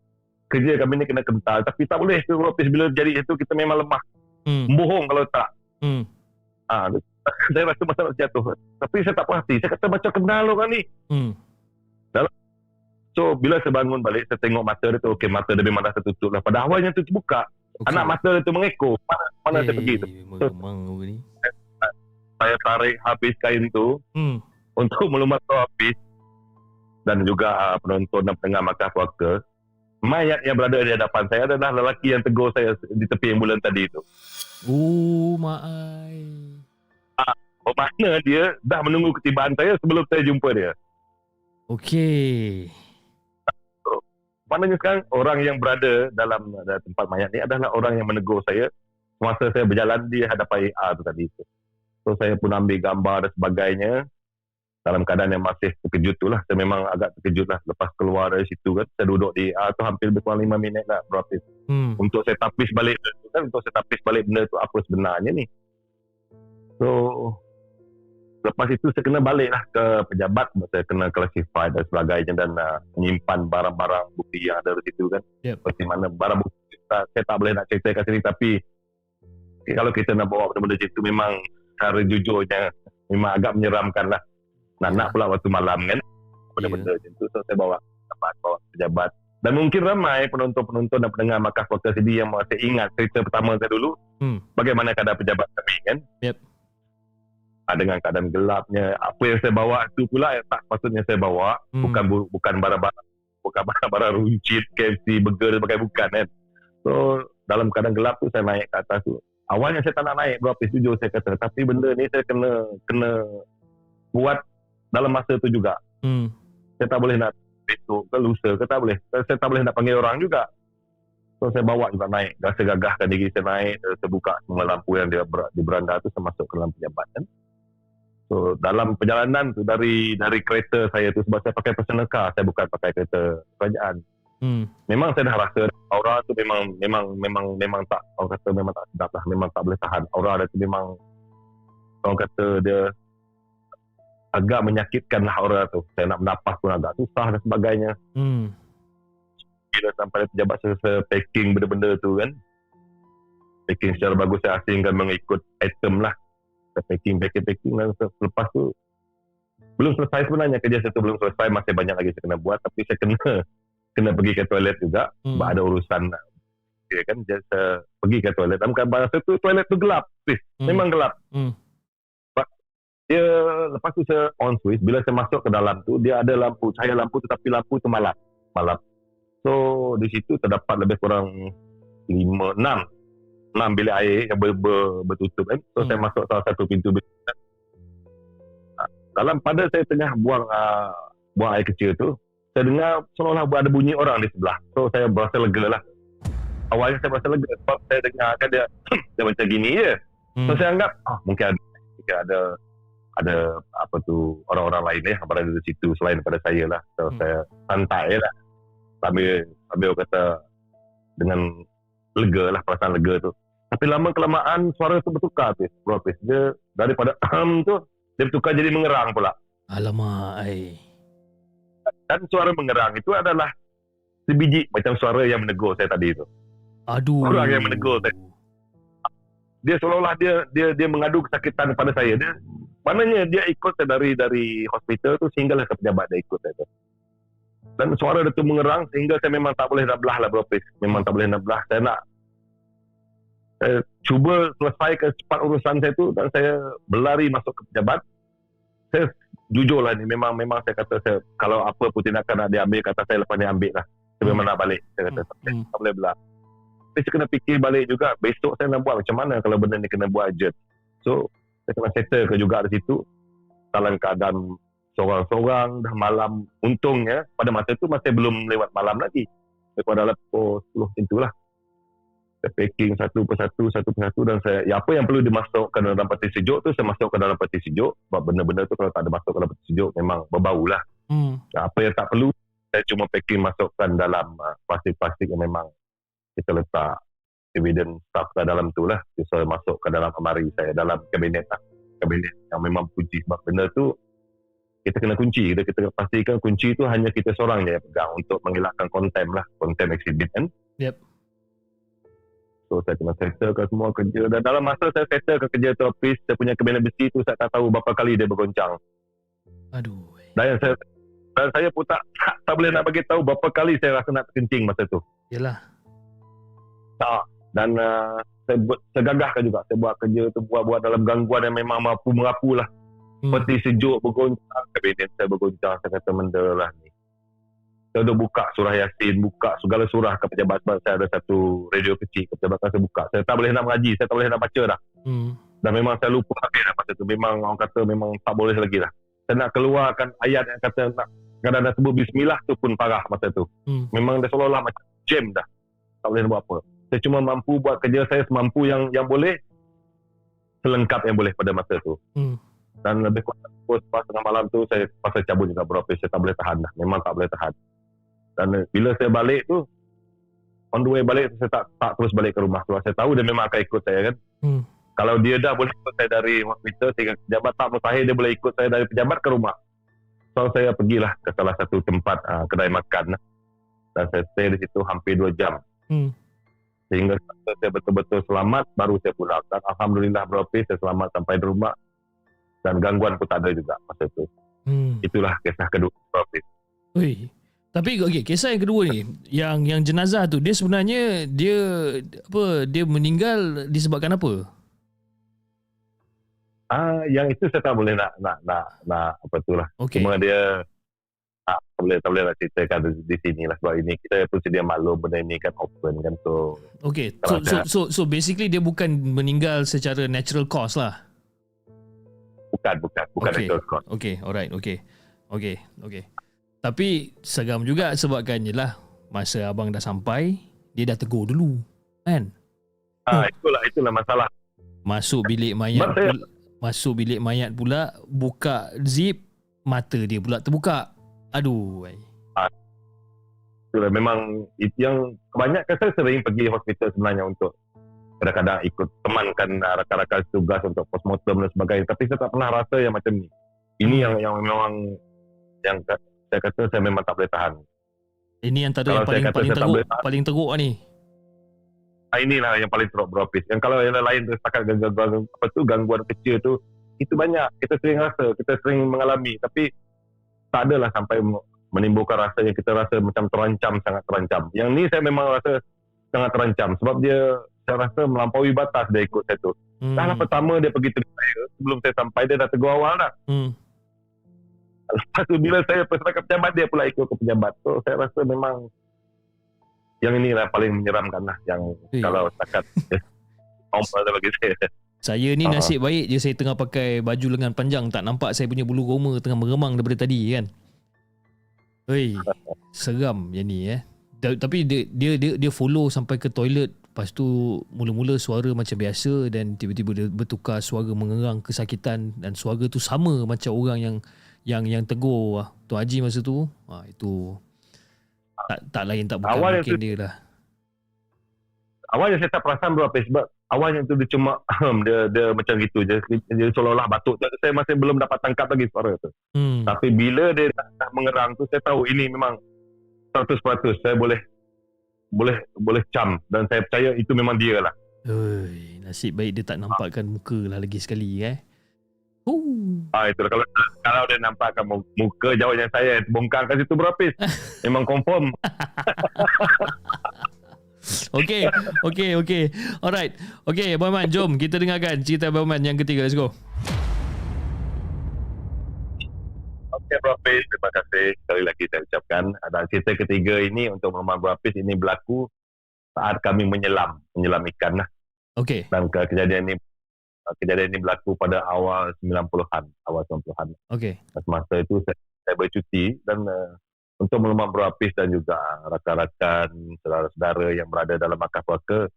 kerja kami ni kena kental. Tapi tak boleh tu beropis. Bila jadi itu kita memang lemah. Hmm. Bohong kalau tak. Hmm. Ah, saya rasa macam nak jatuh. Tapi saya tak puas hati. Saya kata macam kenal orang ni. Hmm. So bila saya bangun balik, saya tengok mata dia tu. Okey, mata dia memang dah tertutup lah. Pada awalnya tu terbuka. Okay. Anak mata dia tu mengekor. Mana, mana saya pergi tu. Ni. Saya tarik habis kain tu Hmm. untuk melumat habis. Dan juga uh, penonton dan pendengar makan puaka. Mayat yang berada di hadapan saya adalah lelaki yang tegur saya di tepi ambulan tadi tu. Oh, maai. Bermakna dia dah menunggu ketibaan saya sebelum saya jumpa dia. Okey. Maknanya sekarang orang yang berada dalam uh, tempat mayat ni adalah orang yang menegur saya semasa saya berjalan di hadapan AR tu tadi tu. So saya pun ambil gambar dan sebagainya dalam keadaan yang masih terkejut tu lah. Saya memang agak terkejut lah lepas keluar dari situ kan. Saya duduk di AR tu hampir lebih kurang 5 minit lah berapa Hmm. untuk saya tapis balik kan untuk saya tapis balik benda tu apa sebenarnya ni. So lepas itu saya kena balik lah ke pejabat saya kena classify dan sebagainya dan uh, menyimpan barang-barang bukti yang ada di situ kan. Yep. seperti mana barang bukti kita, saya tak boleh nak cerita kat sini tapi kalau kita nak bawa benda-benda macam itu memang secara jujurnya memang agak menyeramkan lah nak nak pula waktu malam kan benda-benda macam tu so saya bawa tempat bawa ke pejabat. Dan mungkin ramai penonton-penonton dan pendengar Makas Podcast CD yang masih ingat cerita pertama saya dulu. Hmm. bagaimana keadaan pejabat kami kan? Yep. Ah, dengan keadaan gelapnya apa yang saya bawa itu pula yang tak sepatutnya saya bawa. Hmm. bukan bu- bukan barang-barang bukan barang-barang runcit KFC burger sebagainya bukan kan. So dalam keadaan gelap tu saya naik ke atas tu. Awalnya saya tak nak naik berapa jujur saya kata. Tapi benda ni saya kena kena buat dalam masa tu juga. Hmm. saya tak boleh nak besok ke lusa ke tak boleh. Saya tak boleh nak panggil orang juga. So saya bawa juga naik. Rasa gagahkan diri saya naik saya buka semua lampu yang dia ber, di beranda tu saya masuk ke dalam pejabat kan so dalam perjalanan tu dari dari kereta saya tu sebab saya pakai personal car saya bukan pakai kereta kerajaan. Hmm. memang saya dah rasa aura tu memang memang memang memang tak orang kata memang tak sedap lah memang tak boleh tahan. Aura dia tu memang orang kata dia agak menyakitkan lah aura tu. Saya nak bernafas pun agak susah dan sebagainya. Hmm. bila sampai pejabat saya, saya packing benda-benda tu kan packing secara bagus saya asingkan mengikut item lah saya packing packing packing dan se- selepas tu belum selesai sebenarnya kerja saya tu belum selesai masih banyak lagi saya kena buat tapi saya kena kena pergi ke toilet juga Hmm. sebab ada urusan ya kan jadi saya pergi ke toilet dan bukan masa tu toilet tu gelap Chris. Hmm. memang gelap Hmm. Sebab dia lepas tu saya on switch bila saya masuk ke dalam tu dia ada lampu cahaya lampu tetapi lampu tu malap malap so di situ terdapat lebih kurang 5 6 6 bilik air yang ber, ber, bertutup kan so Hmm. saya masuk salah satu pintu bilik dalam pada saya tengah buang uh, buang air kecil tu saya dengar seolah-olah ada bunyi orang di sebelah so saya berasa lega lah awalnya saya berasa lega sebab saya dengar kan dia dia macam gini je Hmm. So saya anggap ah mungkin ada mungkin ada ada apa tu orang-orang lain eh yang berada di situ selain daripada saya lah. So Hmm. saya santai lah sambil sambil kata dengan lega lah perasaan lega tu. Tapi lama kelamaan suara tu bertukar tu. Bro Hafiz. Dia daripada ahem tu dia bertukar jadi mengerang pula. Alamak, ai. Dan suara mengerang itu adalah sebiji macam suara yang menegur saya tadi tu. Aduh. Orang yang menegur saya. dia seolah-olah dia dia dia mengadu kesakitan kepada saya dia maknanya dia ikut saya dari dari hospital tu sehinggalah ke pejabat dia ikut saya tu dan suara dia tu mengerang sehingga saya memang tak boleh nak belah lah bro memang tak boleh nak belah saya nak saya cuba selesaikan cepat urusan saya tu dan saya berlari masuk ke pejabat. Saya jujur lah ni memang memang saya kata saya kalau apa pun tindakan nak diambil kata saya lepas ni ambil lah. Saya memang nak balik saya kata. Hmm. tak boleh belah. Tapi saya kena fikir balik juga besok saya nak buat macam mana kalau benda ni kena buat urgent. So saya kena settle ke juga di situ. Dalam keadaan seorang-seorang dah malam untungnya pada masa tu masih belum lewat malam lagi. Lepas dalam pukul 10 macam tu lah saya packing satu persatu satu persatu dan saya ya apa yang perlu dimasukkan dalam peti sejuk tu saya masukkan dalam peti sejuk. Sebab benda-benda tu kalau tak ada masuk dalam peti sejuk memang berbau lah Hmm. apa yang tak perlu saya cuma packing masukkan dalam uh, plastik-plastik yang memang kita letak evidence stuff ke dalam tu lah. Jadi saya masuk ke dalam amari saya dalam kabinet lah. Kabinet yang memang kunci sebab benda tu kita kena kunci. Kita, kita pastikan kunci tu hanya kita seorang je yang pegang untuk mengelakkan konten lah. Konten exhibit kan. Yep. So saya kena settlekan semua kerja. Dan dalam masa saya settlekan kerja tu office saya punya kabinet besi tu saya tak tahu berapa kali dia bergoncang. Aduh. dan saya dan saya pun tak, tak, tak boleh nak bagi tahu berapa kali saya rasa nak terkencing masa tu. Yalah. tak. Dan uh, saya buat saya gagahkan juga. Saya buat kerja tu buat-buat dalam gangguan yang memang mampu merapu lah Hmm. peti sejuk bergoncang kabinet saya bergoncang saya kata benda lah ni saya dah buka surah yasin buka segala surah ke pejabat sebab saya. Ada satu radio kecil ke pejabat saya buka. Saya tak boleh nak mengaji saya tak boleh nak baca dah. Hmm. dan memang saya lupa habis dah masa tu. Memang orang kata memang tak boleh lagi lah saya nak keluarkan ayat yang kata nak kadang nak sebut bismillah tu pun parah masa tu. Hmm. memang dah seolah-olah macam jam dah. Tak boleh buat apa. Saya cuma mampu buat kerja saya semampu yang yang boleh. Selengkap yang boleh pada masa tu. Hmm. dan lebih kurang pukul lepas tengah malam tu saya pasal cabut juga berapa saya tak boleh tahan dah. Memang tak boleh tahan dan bila saya balik tu on the way balik saya tak tak terus balik ke rumah sebab saya tahu dia memang akan ikut saya kan Hmm. Kalau dia dah boleh ikut saya dari hospital sehingga pejabat tak mustahil dia boleh ikut saya dari pejabat ke rumah. So saya pergilah ke salah satu tempat uh, kedai makan dan saya stay di situ hampir 2 jam. Hmm. Sehingga saya betul-betul selamat baru saya pulang. Dan alhamdulillah berapa saya selamat sampai di rumah dan gangguan pun tak ada juga masa itu. Hmm. Itulah kisah kedua berapa. Ui. Tapi okey, kisah yang kedua ni, yang yang jenazah tu dia sebenarnya dia apa dia meninggal disebabkan apa? Ah, yang itu saya tak boleh nak nak nak nak apa tu lah. Okey. Cuma dia tak, tak boleh tak boleh nak ceritakan di, di sini lah sebab ini kita pun sedia maklum benda ini kan open kan so Okey. So, so so so basically dia bukan meninggal secara natural cause lah. bukan bukan bukan okay. Scott. Okey, alright, okey. Okey, okey. Tapi seram juga sebabkan jelah masa abang dah sampai, dia dah tegur dulu. Kan? Ah, itulah itulah masalah. Masuk bilik mayat saya- pula, masuk bilik mayat pula, buka zip, mata dia pula terbuka. Aduh. ai. Itulah memang itu yang kebanyakan saya sering pergi hospital sebenarnya untuk kadang-kadang ikut temankan ah, rakan-rakan tugas untuk postmortem dan sebagainya tapi saya tak pernah rasa yang macam ni. Ini yang yang memang yang saya kata saya memang tak boleh tahan. Ini antara Kalau yang paling paling teruk, tahan. paling teruk lah ni. Ah, inilah yang paling teruk beropis. Yang kalau yang lain tu setakat gangguan apa tu gangguan kecil tu itu banyak kita sering rasa, kita sering mengalami tapi tak adalah sampai menimbulkan rasa yang kita rasa macam terancam sangat terancam. Yang ni saya memang rasa sangat terancam sebab dia saya rasa melampaui batas dia ikut saya tu. Hmm. Dah lah pertama dia pergi tegur saya sebelum saya sampai dia dah tegur awal dah. Hmm. Lepas tu bila saya pesan ke pejabat dia pula ikut ke pejabat. So saya rasa memang yang inilah paling menyeramkan lah yang Eh. kalau setakat normal lah bagi saya. Saya ni Ah. nasib baik je saya tengah pakai baju lengan panjang tak nampak saya punya bulu roma tengah meremang daripada tadi kan. Hei, seram yang ni eh. Tapi dia, dia dia dia follow sampai ke toilet Lepas tu mula-mula suara macam biasa dan tiba-tiba dia bertukar suara mengerang kesakitan dan suara tu sama macam orang yang yang yang tegur ah, Tuan Haji masa tu. Ha, itu tak tak lain tak bukan Awal mungkin itu- dia lah. Awalnya saya tak perasan berapa sebab awalnya tu dia cuma dia dia macam gitu je. Dia seolah-olah batuk. Saya masih belum dapat tangkap lagi suara tu. Hmm. Tapi bila dia dah mengerang tu saya tahu ini memang 100% saya boleh boleh boleh cam dan saya percaya itu memang dia lah. Oi, nasib baik dia tak nampakkan muka lah lagi sekali eh. Oh. Ah itu kalau kalau dia nampakkan mu- muka jawabnya saya bongkar kat situ berapis. memang confirm. Okay, okay, okay. Alright. Okay, Abang Man, jom kita dengarkan cerita Abang Man yang ketiga. Let's go. Okey berapis terima kasih sekali lagi saya ucapkan. Dan cerita ketiga ini untuk Muhammad berapis ini berlaku saat kami menyelam menyelam ikan lah. Okay, dan ke- kejadian ini kejadian ini berlaku pada awal 90-an awal 90-an okay. semasa itu saya, saya bercuti dan uh, untuk melemah berapis dan juga rakan-rakan saudara-saudara yang berada dalam markas puaka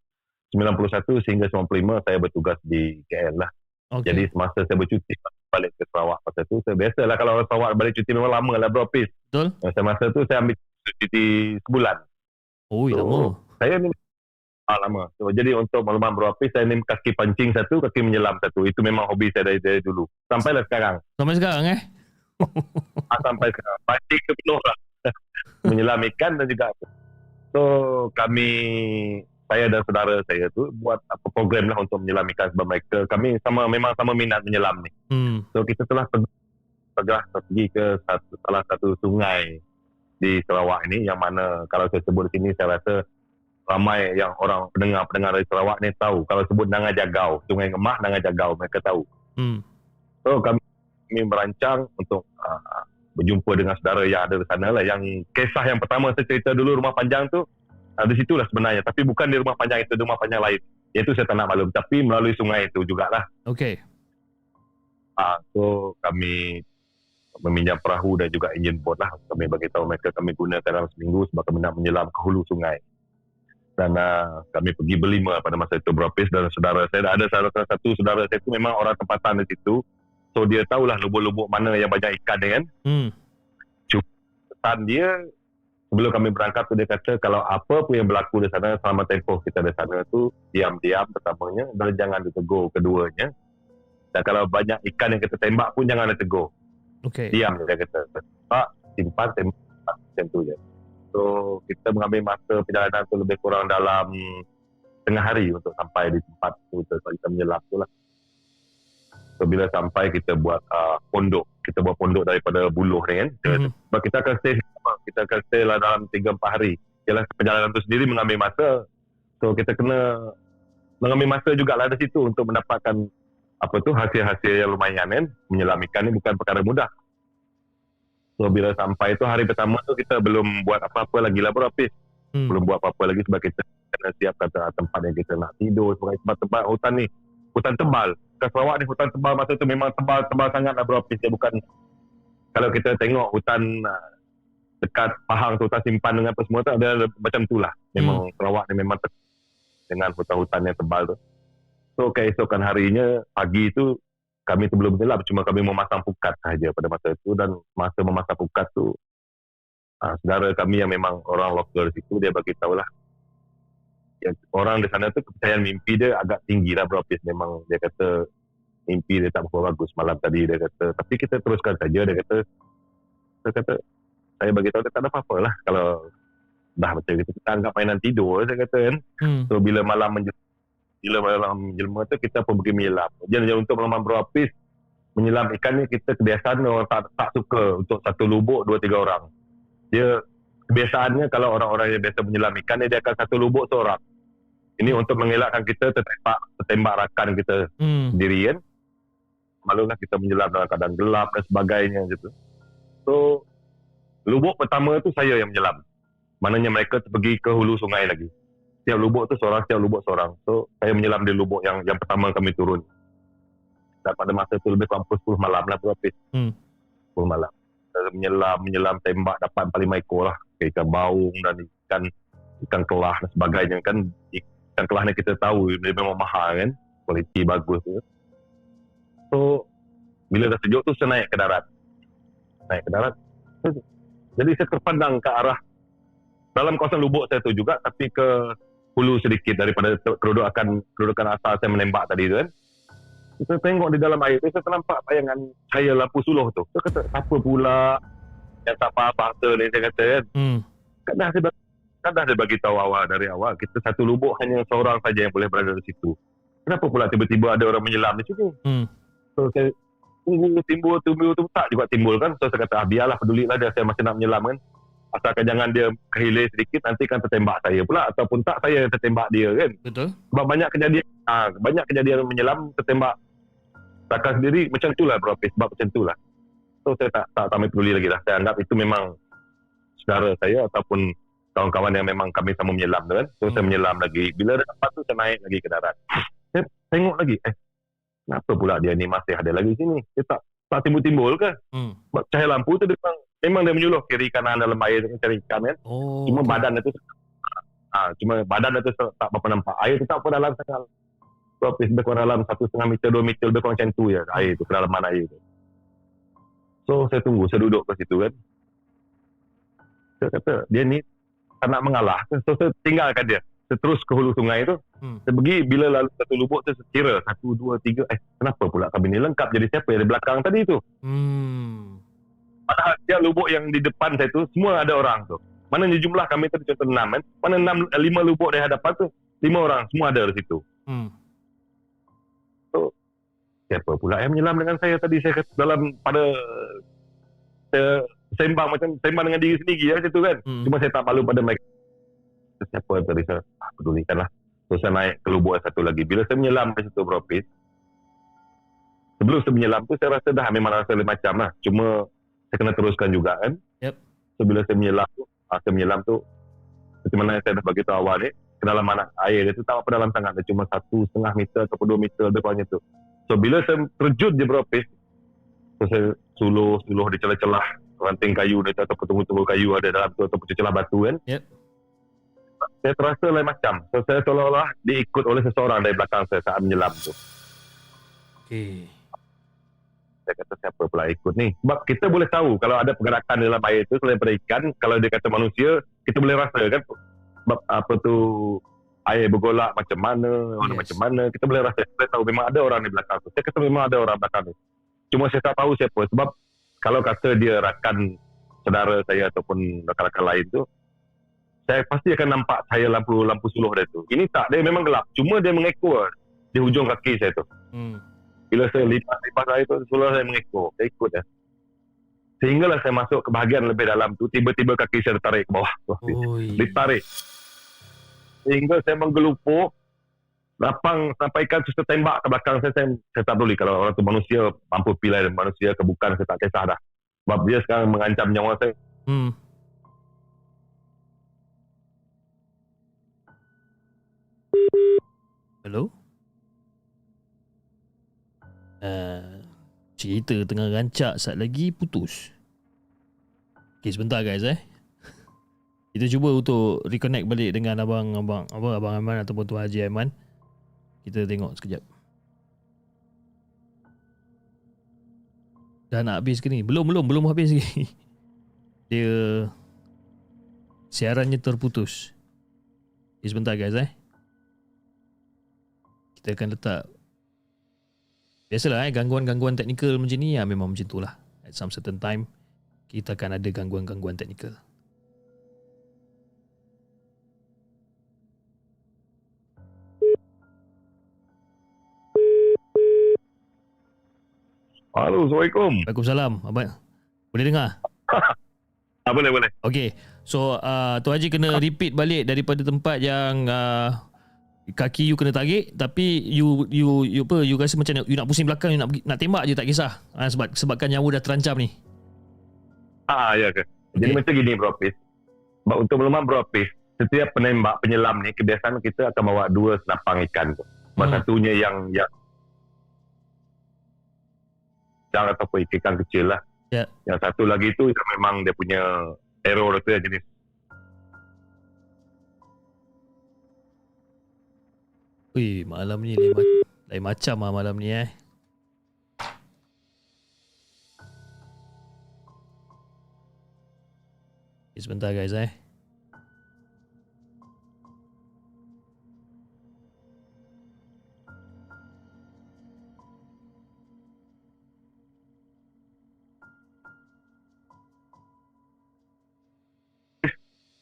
91 sehingga 95 saya bertugas di KL lah okay. jadi semasa saya bercuti balik ke Sarawak masa tu saya biasalah kalau orang Sarawak balik cuti memang lama lah berapis Betul. Dan semasa tu saya ambil cuti sebulan Oh, So, lama. saya ni ah, lama. So, jadi untuk melemah berapis saya ni kaki pancing satu, kaki menyelam satu. Itu memang hobi saya dari, dari dulu. Sampailah sekarang. Sampai sekarang eh? Ah, sampai sekarang. Pancing tu penuh lah. menyelam ikan dan juga so kami saya dan saudara saya tu buat apa program lah untuk menyelam ikan sebab mereka kami sama memang sama minat menyelam ni. Hmm. So kita telah pergi, telah pergi ke satu, salah satu sungai di Sarawak ini yang mana kalau saya sebut di sini saya rasa ramai yang orang pendengar-pendengar dari Sarawak ni tahu kalau sebut Nangai Jagau, Sungai Ngemah Nangai Jagau mereka tahu. Hmm. So kami, kami merancang untuk uh, berjumpa dengan saudara yang ada di sana lah yang kisah yang pertama saya cerita dulu rumah panjang tu uh, di situlah sebenarnya tapi bukan di rumah panjang itu di rumah panjang lain. Itu saya tak nak maklum tapi melalui sungai itu jugalah. Okay. Ah, so kami meminjam perahu dan juga enjin boat lah. Kami bagi tahu mereka kami gunakan dalam seminggu sebab kami nak menyelam ke hulu sungai. Dan uh, kami pergi berlima pada masa itu berapis dan saudara saya ada salah satu saudara saya itu memang orang tempatan di situ. So dia tahulah lubuk-lubuk mana yang banyak ikan ni kan. Hmm. Pesan dia sebelum kami berangkat tu dia kata kalau apa pun yang berlaku di sana selama tempoh kita di sana tu diam-diam pertamanya dan jangan ditegur keduanya. Dan kalau banyak ikan yang kita tembak pun jangan ditegur. Okey. Diam dia kata. Tembak, simpan, tembak macam tu je. So kita mengambil masa perjalanan tu lebih kurang dalam tengah hari untuk sampai di tempat tu untuk kita menyelam tu lah. So bila sampai kita buat uh, pondok, kita buat pondok daripada buluh ni kan. Mhm. Sebab kita akan stay lama. Kita akan stay lah dalam 3-4 hari. Yalah perjalanan tu sendiri mengambil masa. So kita kena mengambil masa jugalah di situ untuk mendapatkan apa tu hasil-hasil yang lumayan kan. Menyelam ikan ni bukan perkara mudah. So bila sampai tu hari pertama tu kita belum buat apa-apa lagi lah bro Hafiz. Hmm. Belum buat apa-apa lagi sebab kita kena siapkan te- tempat yang kita nak tidur. Sebab sebab tempat hutan ni hutan tebal. Kat Sarawak ni hutan tebal masa tu memang tebal-tebal sangat lah bro Hafiz. Dia bukan kalau kita tengok hutan uh, dekat Pahang tu hutan simpan dengan apa semua tu ada macam tu lah. Memang Sarawak ni memang dengan hutan-hutan yang tebal tu. So keesokan harinya pagi tu kami tu belum menyelam cuma kami memasang pukat sahaja pada masa itu dan masa memasang pukat tu uh, saudara kami yang memang orang lokal di situ dia bagi tahu lah yang orang di sana tu kepercayaan mimpi dia agak tinggi lah bro. Memang dia kata mimpi dia tak berapa bagus malam tadi dia kata. Tapi kita teruskan saja dia kata dia kata saya bagi tahu dia tak ada apa-apa lah kalau dah macam itu kita anggap mainan tidur saya kata kan. Hmm. So bila malam menjelma, bila malam menjelma tu kita pun pergi menyelam. Jadi untuk malam berapis menyelam ikan ni kita kebiasaan orang tak tak suka untuk satu lubuk dua tiga orang. Dia kebiasaannya kalau orang-orang yang biasa menyelam ikan ni dia akan satu lubuk seorang. Ini untuk mengelakkan kita tertembak tertembak rakan kita Hmm. sendiri kan. Malulah kita menyelam dalam keadaan gelap dan sebagainya gitu. So lubuk pertama tu saya yang menyelam. Maknanya mereka pergi ke hulu sungai lagi. Setiap lubuk tu seorang, setiap lubuk seorang. So saya menyelam di lubuk yang yang pertama kami turun. Dan pada masa tu lebih kurang pukul 10 malam lah tu habis. Hmm. 10 malam. Saya menyelam, menyelam, tembak dapat 45 ekor lah. Ikan baung dan ikan ikan kelah dan sebagainya kan. Ikan kelah ni kita tahu dia memang mahal kan. Kualiti bagus tu. So bila dah sejuk tu saya naik ke darat. Naik ke darat. Jadi saya terpandang ke arah dalam kawasan lubuk saya tu juga tapi ke hulu sedikit daripada kedudukan kedudukan asal saya menembak tadi tu kan. Kita tengok di dalam air tu saya ternampak bayangan cahaya lampu suluh tu. Saya kata apa pula yang tak apa-apa ni saya kata kan. Hmm. Dah saya dah saya bagi tahu awal dari awal kita satu lubuk hanya seorang saja yang boleh berada di situ. Kenapa pula tiba-tiba ada orang menyelam di situ? Hmm. So saya tunggu timbul timbul tu tak juga timbul kan. So saya kata ah, biarlah pedulilah dia saya masih nak menyelam kan. Asalkan jangan dia kehilir sedikit nanti kan tertembak saya pula ataupun tak saya yang tertembak dia kan. Betul. Sebab banyak kejadian ah banyak kejadian menyelam tertembak rakan sendiri macam tu lah bro sebab macam tu lah. So saya tak tak, tak ambil peduli lagi lah. Saya anggap itu memang saudara saya ataupun kawan-kawan yang memang kami sama menyelam tu kan. So saya Hmm. menyelam lagi. Bila dah dapat tu saya naik lagi ke darat. Saya tengok lagi eh kenapa pula dia ni masih ada lagi sini. Dia tak tak timbul-timbul ke? Hmm. Sebab cahaya lampu tu dia memang, memang dia menyuluh kiri kanan dalam air tu cari ikan kan. Oh. Cuma okey. badan dia tu ah cuma badan dia tu tak apa nampak. Air tu tak apa dalam sangat. So, lebih kurang dalam satu setengah meter, dua meter, lebih kurang macam tu je air tu, kedalaman air tu. So, saya tunggu, saya duduk ke situ kan. Saya kata, dia ni tak nak mengalah. So, saya tinggalkan dia. Saya terus ke hulu sungai tu. Hmm. Saya pergi, bila lalu satu lubuk tu, saya kira. Satu, dua, tiga. Eh, kenapa pula kami ni lengkap? Jadi siapa yang di belakang tadi tu? Hmm. Padahal setiap lubuk yang di depan saya tu semua ada orang tu. Mana jumlah kami tadi contoh enam kan. Mana enam, lima lubuk di hadapan tu lima orang semua ada di situ. Hmm. Siapa pula yang menyelam dengan saya tadi saya kata dalam pada saya sembang macam sembang dengan diri sendiri ya macam tu kan. Hmm. Cuma saya tak malu pada mereka. Siapa tadi saya ah, pedulikan lah. So saya naik ke lubuk satu lagi. Bila saya menyelam di situ Bro sebelum saya menyelam tu saya rasa dah memang rasa macam lah. Cuma saya kena teruskan juga kan. Yep. So bila saya menyelam tu, ah, saya menyelam tu, seperti mana yang saya dah bagi tahu awal ni, kedalaman air dia tu tak apa dalam sangat. Dia cuma satu setengah meter ataupun dua meter kurangnya tu. So bila saya terjun je Bro Hafiz, so saya suluh, suluh di celah-celah ranting kayu ni atau tunggu-tunggu kayu ada dalam tu atau celah batu kan. Yep. Saya terasa lain macam. So saya seolah-olah diikut oleh seseorang dari belakang saya saat menyelam tu. Okey. Saya kata siapa pula ikut ni. Sebab kita boleh tahu kalau ada pergerakan dalam air tu selain daripada ikan, kalau dia kata manusia, kita boleh rasa kan. Sebab apa tu air bergolak macam mana, warna Yes. macam mana, kita boleh rasa. Kita tahu memang ada orang di belakang tu. Saya kata memang ada orang belakang tu. Cuma saya tak tahu siapa sebab kalau kata dia rakan saudara saya ataupun rakan-rakan lain tu, saya pasti akan nampak saya lampu lampu suluh dia tu. Ini tak, dia memang gelap. Cuma dia mengekor di hujung kaki saya tu. Hmm. Bila saya lipat-lipat saya tu, suluh saya mengekor. Saya ikut dia. Sehinggalah saya masuk ke bahagian lebih dalam tu, tiba-tiba kaki saya tertarik ke bawah. tu. Oi. Ditarik. Sehingga saya menggelupur, lapang sampai ikan tu tertembak ke belakang saya, saya, saya tak peduli kalau orang tu manusia, mampu pilih manusia ke bukan, saya tak kisah dah. Sebab dia sekarang mengancam nyawa saya. Hmm. Hello? Uh, cerita tengah rancak saat lagi putus. Okay, sebentar guys eh. Kita cuba untuk reconnect balik dengan abang abang apa abang Aiman ataupun Tuan Haji Aiman. Kita tengok sekejap. Dah nak habis ke ni? Belum belum belum habis lagi. Dia siarannya terputus. Okay, sebentar guys eh. Kita akan letak Biasalah eh gangguan-gangguan teknikal macam ni ya memang macam tu lah. At some certain time kita akan ada gangguan-gangguan teknikal. Halo, Assalamualaikum. Waalaikumsalam. Abang boleh dengar? Ah, boleh, boleh. Okay. So uh, Tu Haji kena repeat balik daripada tempat yang uh, kaki you kena tarik tapi you you you apa you rasa macam you nak pusing belakang you nak nak tembak je tak kisah. Uh, sebab sebabkan nyawa dah terancam ni. Ah, ya ke. Jadi Okey. macam gini, Bro Apis. Sebab untuk melemah Bro Apis, setiap penembak, penyelam ni, kebiasaan kita akan bawa dua senapang ikan tu. Sebab Hmm. satunya yang yang yang ataupun ikan kecil lah. Ya. Yang satu lagi tu yang memang dia punya arrow tu jenis Ui, malam ni lain, ma- lain macam lah malam ni eh. Okay, sebentar guys eh.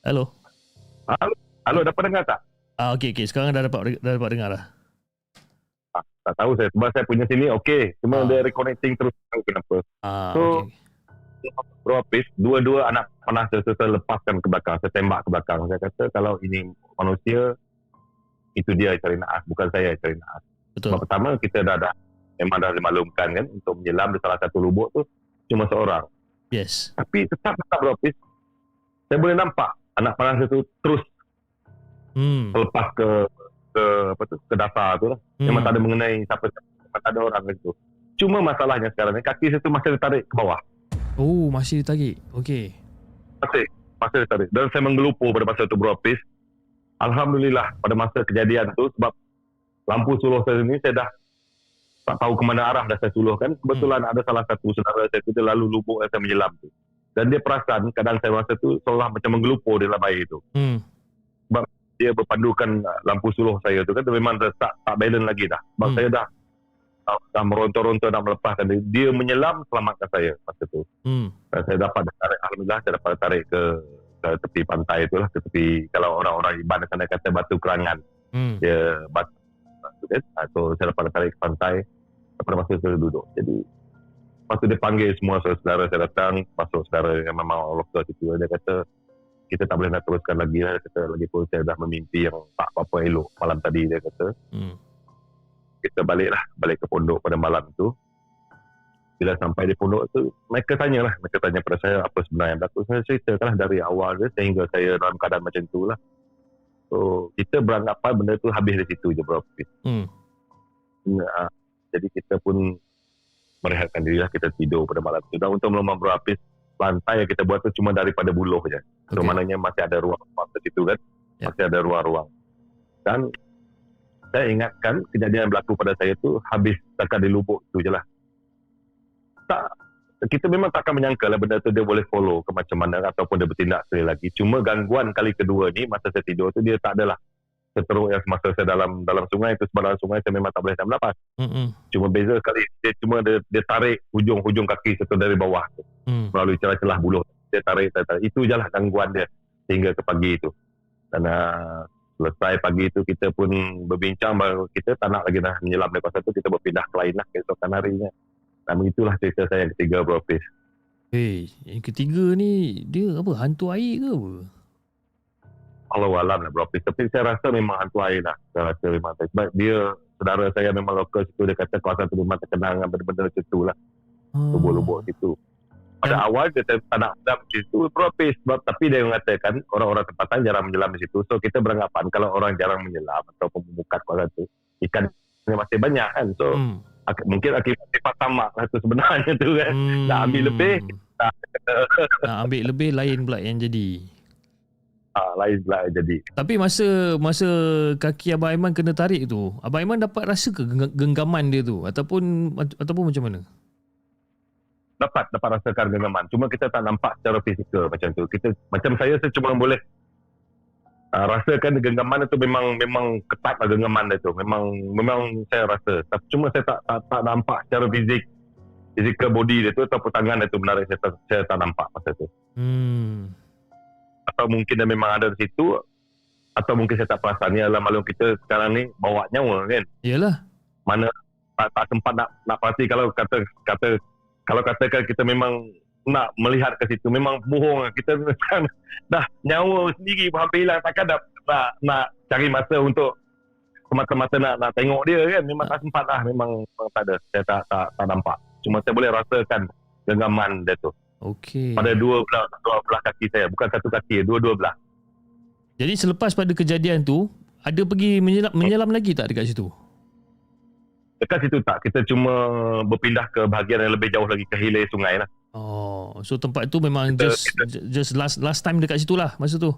Hello. Halo, halo dapat dengar tak? Ah okey okey sekarang dah dapat dah dapat dengar dah. Tak tahu saya. Sebab saya punya sini okey. Cuma Ah. dia reconnecting terus. Tahu kenapa. Ah So- okey. Bro Apis, dua-dua anak panah saya, saya lepaskan ke belakang. Saya tembak ke belakang. Saya kata kalau ini manusia, itu dia yang cari naas. Bukan saya yang cari naas. Betul. Sebab pertama kita dah dah memang dah dimaklumkan kan untuk menyelam di salah satu lubuk tu cuma seorang. Yes. Tapi tetap tetap Bro Apis, saya boleh nampak anak panah saya tu terus Hmm. lepas ke ke apa tu ke dasar tu lah. Memang tak ada mengenai siapa memang tak ada orang ke situ. Cuma masalahnya sekarang ni kaki saya tu masih ditarik ke bawah. Oh, masih ditarik. Okey. Masih masih ditarik. Dan saya menggelupur pada masa itu Bro Apis. Alhamdulillah pada masa kejadian tu sebab lampu suluh saya ni saya dah tak tahu ke mana arah dah saya suluhkan. Kebetulan ada salah satu saudara saya tu dia lalu lubuk yang saya menyelam tu. Dan dia perasan keadaan saya masa tu seolah macam menggelupur di dalam air tu. Hmm. Dia berpandukan lampu suluh saya tu kan memang tak, tak balance lagi dah. Sebab Hmm. saya dah dah, dah meronta-ronta nak melepaskan dia. Dia menyelam selamatkan saya masa tu. Hmm. Dan saya dapat tarik alhamdulillah saya dapat tarik ke ke tepi pantai tu lah ke tepi kalau orang-orang Iban sana kata batu kerangan Hmm. dia batu, batu kan Ah, so saya dapat tarik ke pantai pada masa saya duduk jadi lepas tu dia panggil semua saudara saya datang masuk saudara yang memang lokal situ dia kata kita tak boleh nak teruskan lagi lah. Dia kata lagi pun saya dah memimpi yang tak apa-apa elok malam tadi dia kata. Hmm. kita baliklah balik ke pondok pada malam tu. Bila sampai di pondok tu mereka tanya lah mereka tanya pada saya apa sebenarnya. Yang berlaku saya ceritakanlah dari awal dia sehingga saya dalam keadaan macam tu lah. So kita beranggapan benda tu habis di situ je bro. Hmm. Ya, jadi kita pun merehatkan diri lah kita tidur pada malam tu. Dan untuk bro Hafiz lantai yang kita buat tu cuma daripada buluh je so Okey. maknanya masih ada ruang-ruang di situ kan Ya. masih ada ruang-ruang dan saya ingatkan kejadian yang berlaku pada saya tu habis setakat di lubuk tu je lah tak kita memang takkan menyangka lah benda tu dia boleh follow ke macam mana ataupun dia bertindak sekali lagi. Cuma gangguan kali kedua ni masa saya tidur tu dia tak adalah seteruk yang semasa saya dalam dalam sungai itu sebelah sungai saya memang tak boleh nak melepas. Mm-mm. Cuma beza sekali dia cuma dia, dia tarik hujung-hujung kaki serta dari bawah tu, Mm. melalui celah-celah buluh. Dia tarik, tarik, tarik. Itu je lah gangguan dia hingga ke pagi itu. Dan uh, selesai pagi itu kita pun berbincang bahawa kita tak nak lagi dah menyelam dari kawasan tu kita berpindah ke lain lah keesokan harinya. Dan itulah cerita saya yang ketiga Bro Fiz. Hey, yang ketiga ni dia apa hantu air ke apa? Allah alam lah Bro Fiz. Tapi saya rasa memang hantu air lah. Saya rasa memang. Sebab dia saudara saya memang lokal situ dia kata kawasan tu memang terkenal dengan benda-benda macam tu lah. Ah. lubuk-lubuk situ. Pada Dan- awal tak tak nak di situ propis sebab tapi dia mengatakan orang-orang tempatan jarang menyelam di situ. So kita beranggapan kalau orang jarang menyelam ataupun membuka kawasan tu ikan masih banyak kan. So Hmm. ak- mungkin akibat sifat tamak lah tu sebenarnya tu kan. Hmm. Nak ambil lebih. Nak ambil lebih lain pula yang jadi. Ah, lain pula jadi. Tapi masa masa kaki Abang Aiman kena tarik tu, Abang Aiman dapat rasa ke geng- genggaman dia tu ataupun ataupun macam mana? Dapat dapat rasakan genggaman. Cuma kita tak nampak secara fizikal macam tu. Kita macam saya saya cuma boleh uh, rasakan genggaman itu memang memang ketat lah genggaman dia tu. Memang memang saya rasa. Tapi cuma saya tak tak, tak nampak secara fizik physical body dia tu ataupun tangan dia tu menarik saya, tak- saya tak nampak masa tu. Hmm. Atau mungkin dia memang ada di situ atau mungkin saya tak perasan ni adalah maklum kita sekarang ni bawa nyawa kan. Yalah. Mana tak, tak sempat nak nak pasti kalau kata kata kalau katakan kita memang nak melihat ke situ memang bohong kita sekarang dah nyawa sendiri pun hampir hilang. Takkan dah nak, nak cari masa untuk semata-mata nak nak tengok dia kan? Memang tak sempat lah. Memang, memang tak ada. Saya tak, tak tak nampak. Cuma saya boleh rasakan genggaman dia tu. Okey. pada dua belah dua belah kaki saya. Bukan satu kaki dua-dua belah. Jadi selepas pada kejadian tu, ada pergi menyelam, menyelam lagi tak dekat situ? Dekat situ tak kita cuma berpindah ke bahagian yang lebih jauh lagi ke hilir sungai lah Oh, so tempat tu memang Kita- just just last last time dekat situ lah masa tu.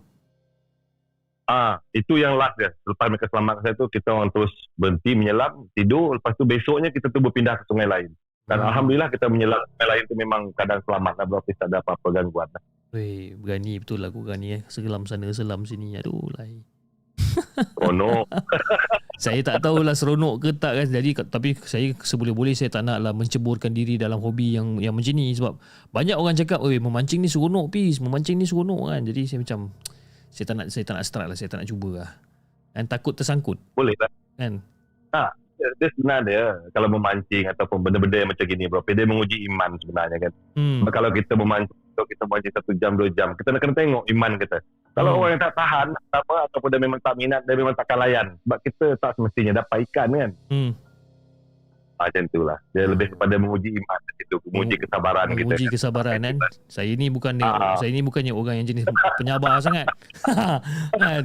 Ah, itu yang last dia. Selepas mereka selamatkan saya tu, kita orang terus berhenti menyelam, tidur. Lepas tu besoknya kita tu berpindah ke sungai lain. Dan Hmm. Alhamdulillah kita menyelam sungai lain tu memang keadaan selamat lah. Berarti tak ada apa-apa gangguan. lah. Weh, berani betul lah aku berani eh. Segelam sana, selam sini. Aduh, lai. Oh no. Saya tak tahulah seronok ke tak kan. Jadi tapi saya seboleh-boleh saya tak nak lah menceburkan diri dalam hobi yang yang macam ni sebab banyak orang cakap, "Oi, memancing ni seronok pis, memancing ni seronok kan." Jadi saya macam saya tak nak saya tak nak start lah, saya tak nak cuba lah. Dan takut tersangkut Boleh lah. kan. Dia, dia sebenarnya kalau memancing ataupun benda-benda yang macam gini bro, dia menguji iman sebenarnya kan. Hmm. Kalau kita memancing, kalau kita memancing satu jam, dua jam, kita nak kena tengok iman kita. Kalau Hmm. orang yang tak tahan apa ataupun dia memang tak minat, dia memang takkan layan. Sebab kita tak semestinya dapat ikan kan. Hmm. Ah, macam itulah. Dia Hmm. lebih kepada menguji iman itu, menguji Meng- kesabaran kita. Menguji kan. kesabaran kan. Saya ni bukan Ah. saya ni bukannya orang yang jenis penyabar sangat. kan.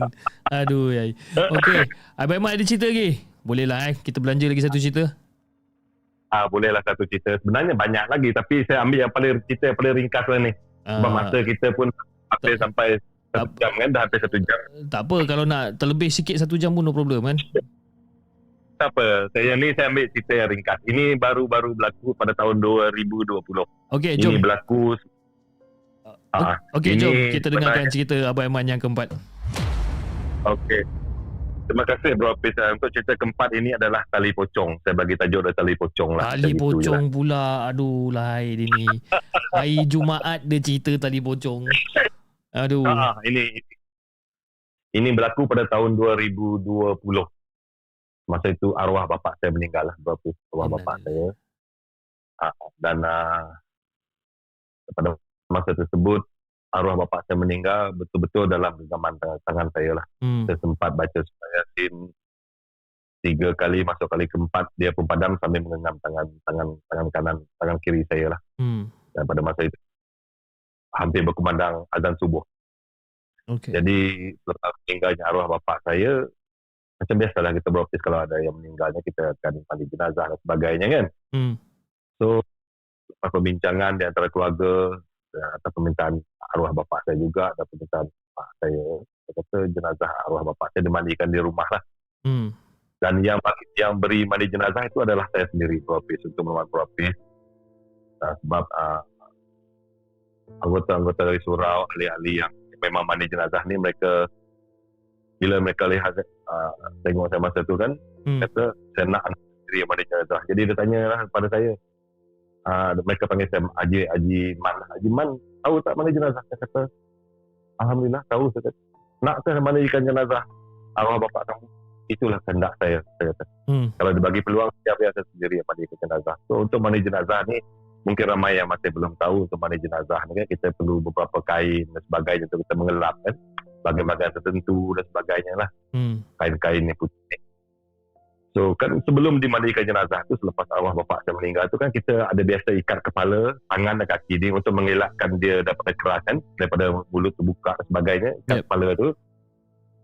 Aduh yai. Okey, Abang Mat ada cerita lagi? Boleh lah eh. Kita belanja lagi satu cerita. Ah bolehlah satu cerita. Sebenarnya banyak lagi tapi saya ambil yang paling cerita yang paling ringkas lah ni. Sebab Ah, masa kita pun hampir tak- sampai satu tak- jam kan dah hampir satu jam. tak apa kalau nak terlebih sikit satu jam pun no problem kan. Tak apa. Saya ni saya ambil cerita yang ringkas. Ini baru-baru berlaku pada tahun 2020. Okey, Ini jom. berlaku ah, Okey, ini jom kita dengarkan sebenarnya- cerita Abang Aiman yang keempat. okey. Terima kasih Bro Hafiz. Ah, Untuk cerita keempat ini adalah tali pocong. Saya bagi tajuk adalah tali pocong lah. Tali pocong pula. Aduh, lai dia ni. Hari Jumaat dia cerita tali pocong. Aduh. Ah, ini ini berlaku pada tahun 2020. Masa itu arwah bapak saya meninggal lah berapa arwah Innalillah. bapak saya. Ah, dan ah, pada masa tersebut arwah bapak saya meninggal betul-betul dalam genggaman tangan, tangan saya lah. Hmm. Saya sempat baca surah Yasin tiga kali masuk kali keempat dia pun padam sambil menggenggam tangan tangan tangan kanan tangan kiri saya lah Hmm. dan pada masa itu hampir berkumandang azan subuh Okey. jadi selepas meninggalnya arwah bapak saya macam biasalah kita beroptis kalau ada yang meninggalnya kita akan mandi jenazah dan sebagainya kan. Hmm. So lepas perbincangan di antara keluarga ya, atas permintaan arwah bapak saya juga dan permintaan pak saya saya kata jenazah arwah bapak saya dimandikan di rumah lah Hmm. dan yang yang beri mandi jenazah itu adalah saya sendiri propis untuk melakukan propis uh, sebab uh, anggota-anggota dari surau ahli-ahli yang memang mandi jenazah ni mereka bila mereka lihat uh, tengok saya masa tu kan Hmm. kata saya nak anak sendiri yang mandi jenazah. Jadi dia tanya lah pada saya uh, mereka panggil saya Haji Haji Man. Haji Man tahu tak mandi jenazah? Saya kata Alhamdulillah tahu saya kata. Nak ke mandikan jenazah arwah bapa kamu? Itulah kehendak saya saya kata. Hmm. kalau dibagi peluang siapa yang saya sendiri yang mandi jenazah? So untuk mandi jenazah ni mungkin ramai yang masih belum tahu untuk mandi jenazah ni kan kita perlu beberapa kain dan sebagainya untuk kita mengelap kan bagian-bagian tertentu dan sebagainya lah Hmm. kain-kain yang putih So kan sebelum dimandikan jenazah tu selepas arwah bapa saya meninggal tu kan kita ada biasa ikat kepala, tangan dan kaki dia untuk mengelakkan dia daripada keras kan daripada mulut terbuka dan sebagainya ikat Yep. kepala tu.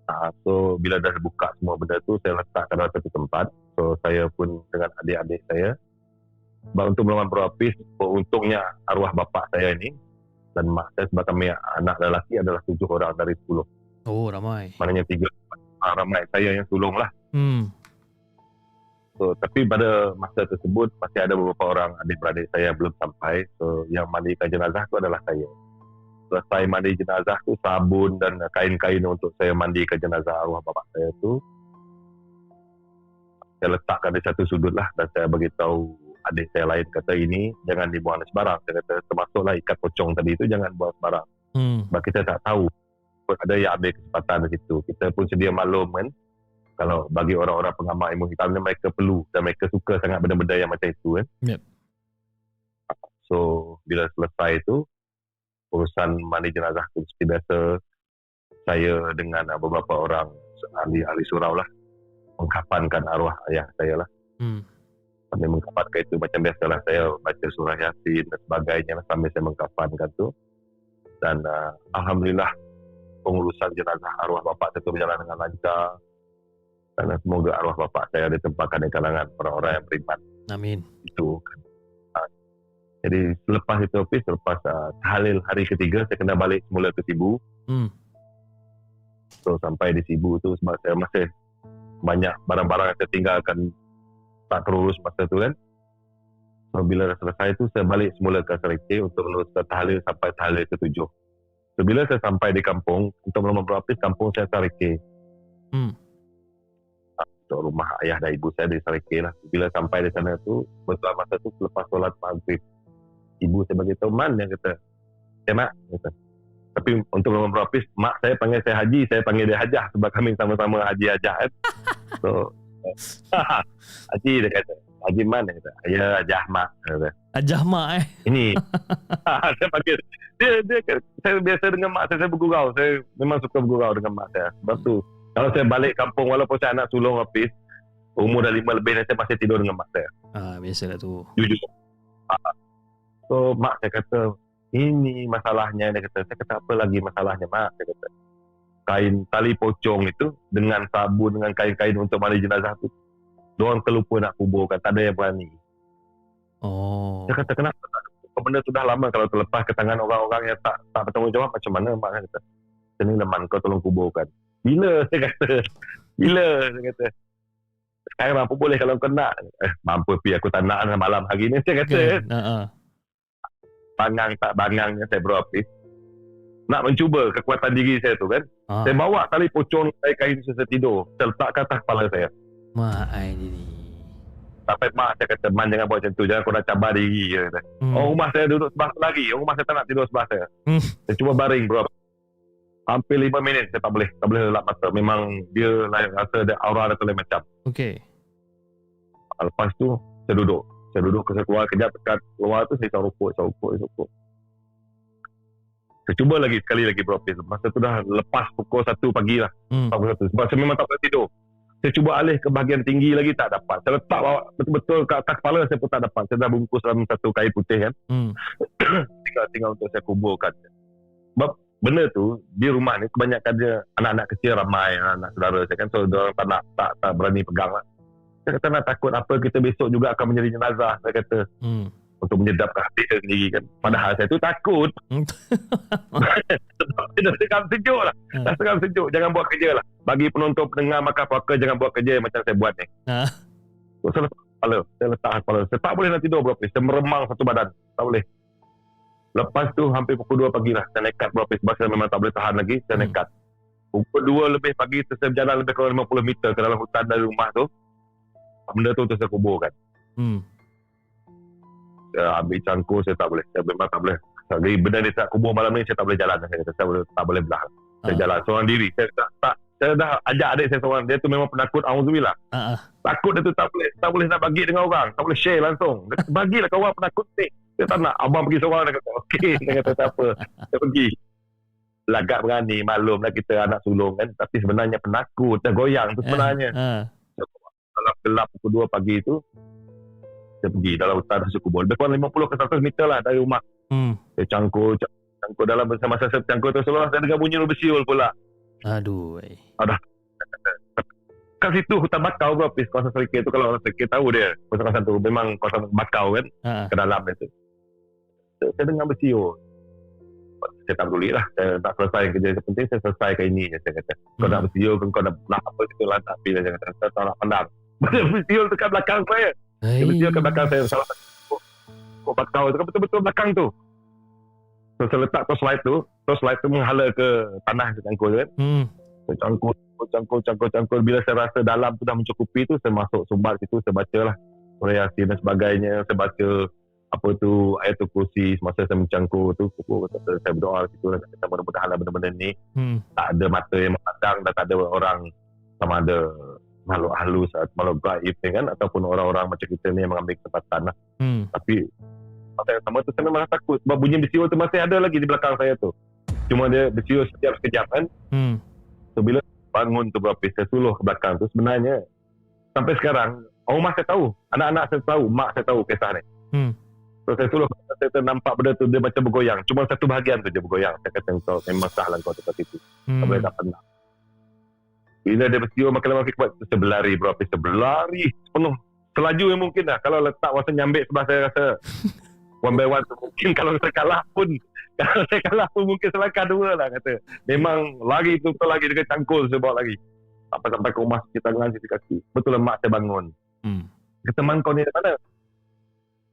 Uh, so bila dah buka semua benda tu saya letakkan dalam satu tempat. So saya pun dengan adik-adik saya untuk melawan berlapis untungnya arwah bapa saya ni dan mak saya sebab kami anak lelaki adalah tujuh orang dari sepuluh. Oh, ramai. Maknanya tiga ah, ramai saya yang sulung lah. Hmm. So, tapi pada masa tersebut masih ada beberapa orang adik-beradik saya belum sampai. So, yang mandikan jenazah tu adalah saya. Selesai mandi jenazah tu, sabun dan kain-kain untuk saya mandikan jenazah arwah bapa saya tu, saya letakkan di satu sudut lah dan saya beritahu adik saya lain kata ini jangan dibuang sembarang. Saya kata termasuklah ikat pocong tadi itu jangan buang sembarang. Hmm. Sebab kita tak tahu ada yang ambil kesempatan di situ. Kita pun sedia maklum kan. Kalau bagi orang-orang pengamal ilmu hitam ni mereka perlu dan mereka suka sangat benda-benda yang macam itu kan. Yep. So bila selesai itu urusan mandi jenazah tu seperti biasa saya dengan beberapa orang ahli-ahli surau lah mengkafankan arwah ayah saya lah. Hmm. Sambil mengkafankan itu macam biasalah saya baca surah Yasin dan sebagainya sambil saya mengkafankan tu. Dan uh, Alhamdulillah pengurusan jenazah arwah bapa saya tu berjalan dengan lancar. Dan uh, semoga arwah bapa saya ditempatkan di kalangan orang-orang yang beriman Amin. itu. Uh, jadi selepas itu Hafiz, selepas uh, tahlil hari ketiga saya kena balik semula ke Sibu. Hmm. So sampai di Sibu tu sebab saya masih banyak barang-barang yang saya tinggalkan tak terurus masa tu kan. So bila dah selesai tu saya balik semula ke Serike untuk meneruskan tahlil sampai tahlil ketujuh. So bila saya sampai di kampung, untuk melama berapis kampung saya Serike. Hmm. Untuk rumah ayah dan ibu saya di Serike lah. Bila sampai di sana tu, betul masa tu selepas solat maghrib. Ibu saya bagi tahu man yang kata, eh mak, kata. Tapi untuk melama berapis, mak saya panggil saya haji, saya panggil dia hajah sebab kami sama-sama haji hajah kan. So, haji dia kata, haji man dia kata, ya hajah mak. Dia kata. Ajah mak eh. Ini saya panggil dia dia saya biasa dengan mak saya saya bergurau saya memang suka bergurau dengan mak saya sebab tu kalau saya balik kampung walaupun saya anak sulung habis umur dah lima lebih saya masih tidur dengan mak saya Ah, biasalah tu. jujur Ah. so mak saya kata ini masalahnya dia kata saya kata apa lagi masalahnya mak saya kata kain tali pocong itu dengan sabun dengan kain-kain untuk mandi jenazah tu Diorang terlupa nak kuburkan tak ada yang berani Oh. Dia kata kenapa tak benda tu dah lama kalau terlepas ke tangan orang-orang yang tak tak bertanggungjawab macam mana mak kata. Sini leman kau tolong kuburkan. Bila saya kata. Bila saya kata. Sekarang apa boleh kalau kau nak. Eh, mampu pi aku tak nak lah malam hari ni saya kata. Kan? Ha ah. Bangang tak bangangnya saya beropis. Nak mencuba kekuatan diri saya tu kan. Ah. Saya bawa tali pocong saya kain saya tidur. Saya letak ke atas kepala saya. Mak ai ni. Sampai mak saya kata, Man jangan buat macam tu. Jangan kau nak cabar diri. Dia kata. Hmm. Orang rumah saya duduk sebelah saya lagi. Orang rumah saya tak nak tidur sebelah saya. Hmm. Saya cuba baring bro. Hampir lima minit saya tak boleh. Tak boleh lelap mata. Memang dia lain rasa ada aura dia tu lain macam. Okey. Lepas tu saya duduk. Saya duduk saya keluar kejap dekat luar tu saya isap rokok, isap rokok, rokok. Saya cuba lagi sekali lagi bro. Masa tu dah lepas pukul 1 pagi lah. Hmm. Pukul 1. Sebab saya memang tak boleh tidur. Saya cuba alih ke bahagian tinggi lagi tak dapat. Saya letak bawa betul-betul ke atas kepala saya pun tak dapat. Saya dah bungkus dalam satu kain putih kan. Hmm. tinggal tinggal untuk saya kuburkan. Sebab benda tu di rumah ni kebanyakan dia anak-anak kecil ramai anak saudara saya kan so dia orang tak nak tak, tak berani pegang lah. Saya kata nak takut apa kita besok juga akan menjadi jenazah saya kata Hmm. Untuk menyedapkan hati saya sendiri kan. Padahal saya tu takut sebab dia dah seram sejuk lah. Hmm. Dah seram sejuk jangan buat kerja lah. Bagi penonton pendengar maka puaka jangan buat kerja macam saya buat ni. Ah. So, selepas kepala. Saya letak kepala. Saya tak boleh nak tidur berapa. Saya meremang satu badan. Tak boleh. Lepas tu hampir pukul 2 pagi lah. Saya nekat berapa. Sebab saya memang tak boleh tahan lagi. Saya Hmm. nekat. Pukul 2 lebih pagi saya berjalan lebih kurang 50 meter ke dalam hutan dari rumah tu. Benda tu tu saya kuburkan. Hmm. Saya ambil cangkul saya tak boleh. Saya memang tak boleh. Jadi benda ni tak kubur malam ni saya tak boleh jalan. Saya kata saya boleh, tak boleh belah. Saya Ah. jalan seorang diri. Saya tak, tak saya dah ajak adik saya seorang. Dia tu memang penakut. Auzubillah. Ah, ah. Takut dia tu tak boleh tak boleh nak bagi dengan orang. Tak boleh share langsung. Dia bagilah kawan penakut ni. Dia tak nak. Abang pergi seorang. Dia kata, okey. Dia kata, tak apa. Dia pergi. Lagak berani. Maklum lah kita anak sulung kan. Tapi sebenarnya penakut. Tergoyang tu sebenarnya. Ah. Dalam gelap pukul 2 pagi tu. Saya pergi dalam hutan Rasa Kubur. Lebih kurang 50 ke 100 meter lah dari rumah. Hmm. Saya cangkul. cang- Cangkul dalam masa saya cangkul tu seluruh saya dengar bunyi bersiul pula. Aduh. eh. Kat situ hutan bakau bro. Pis kawasan serikir tu kalau orang serikir tahu dia. Kawasan tu memang kawasan bakau kan. Ah. ke dalam dia tu. Saya, saya dengar bersiul. Saya tak peduli lah. Saya tak selesai kerja. Yang penting saya selesaikan ini je saya kata. Kau Hmm. nak bersiul ke kau nak, nak apa gitu lah. Tapi saya kata. Saya tak nak pandang. Bersiul tu kat belakang saya. Dia bersiul kat belakang saya. Salah satu pokok bakau tu betul-betul belakang tu. So, saya letak torchlight tu. Torchlight tu menghala ke tanah ke cangkul kan. Hmm. Cangkul, cangkul, cangkul, cangkul. Bila saya rasa dalam tu dah mencukupi tu, saya masuk sumbat situ, saya baca lah. Surah Yasin dan sebagainya. Saya baca apa tu ayat tu kursi semasa saya mencangkul tu pukul saya, saya berdoa situ dan kata mudah-mudahan lah benda-benda ni Hmm. tak ada mata yang memandang dan tak ada orang sama ada makhluk halus atau makhluk gaib ni kan ataupun orang-orang macam kita ni yang mengambil kesempatan lah Hmm. tapi masa yang sama tu saya memang takut sebab bunyi bersiul tu masih ada lagi di belakang saya tu cuma dia bersiul sekejap-sekejap kan Hmm. So bila bangun tu berapa saya suluh ke belakang tu sebenarnya sampai sekarang rumah saya tahu, anak-anak saya tahu, mak saya tahu kisah ni. Hmm. So saya suluh saya tu nampak benda tu dia macam bergoyang. Cuma satu bahagian tu dia bergoyang. Saya kata kau memang sah lah kau tempat itu. Hmm. Tak boleh tak pernah. Bila dia bersiul makin lama makin kuat saya berlari berapa saya berlari penuh selaju yang mungkin lah. Kalau letak masa nyambik sebelah saya rasa one by one mungkin kalau saya kalah pun kalau saya kalah pun mungkin selangkah dua lah kata. Memang lari tu betul lagi dengan cangkul saya bawa lagi. Sampai sampai ke rumah cuci tangan cuci kaki. Betul lah mak saya bangun. Hmm. Kata man kau ni dari mana?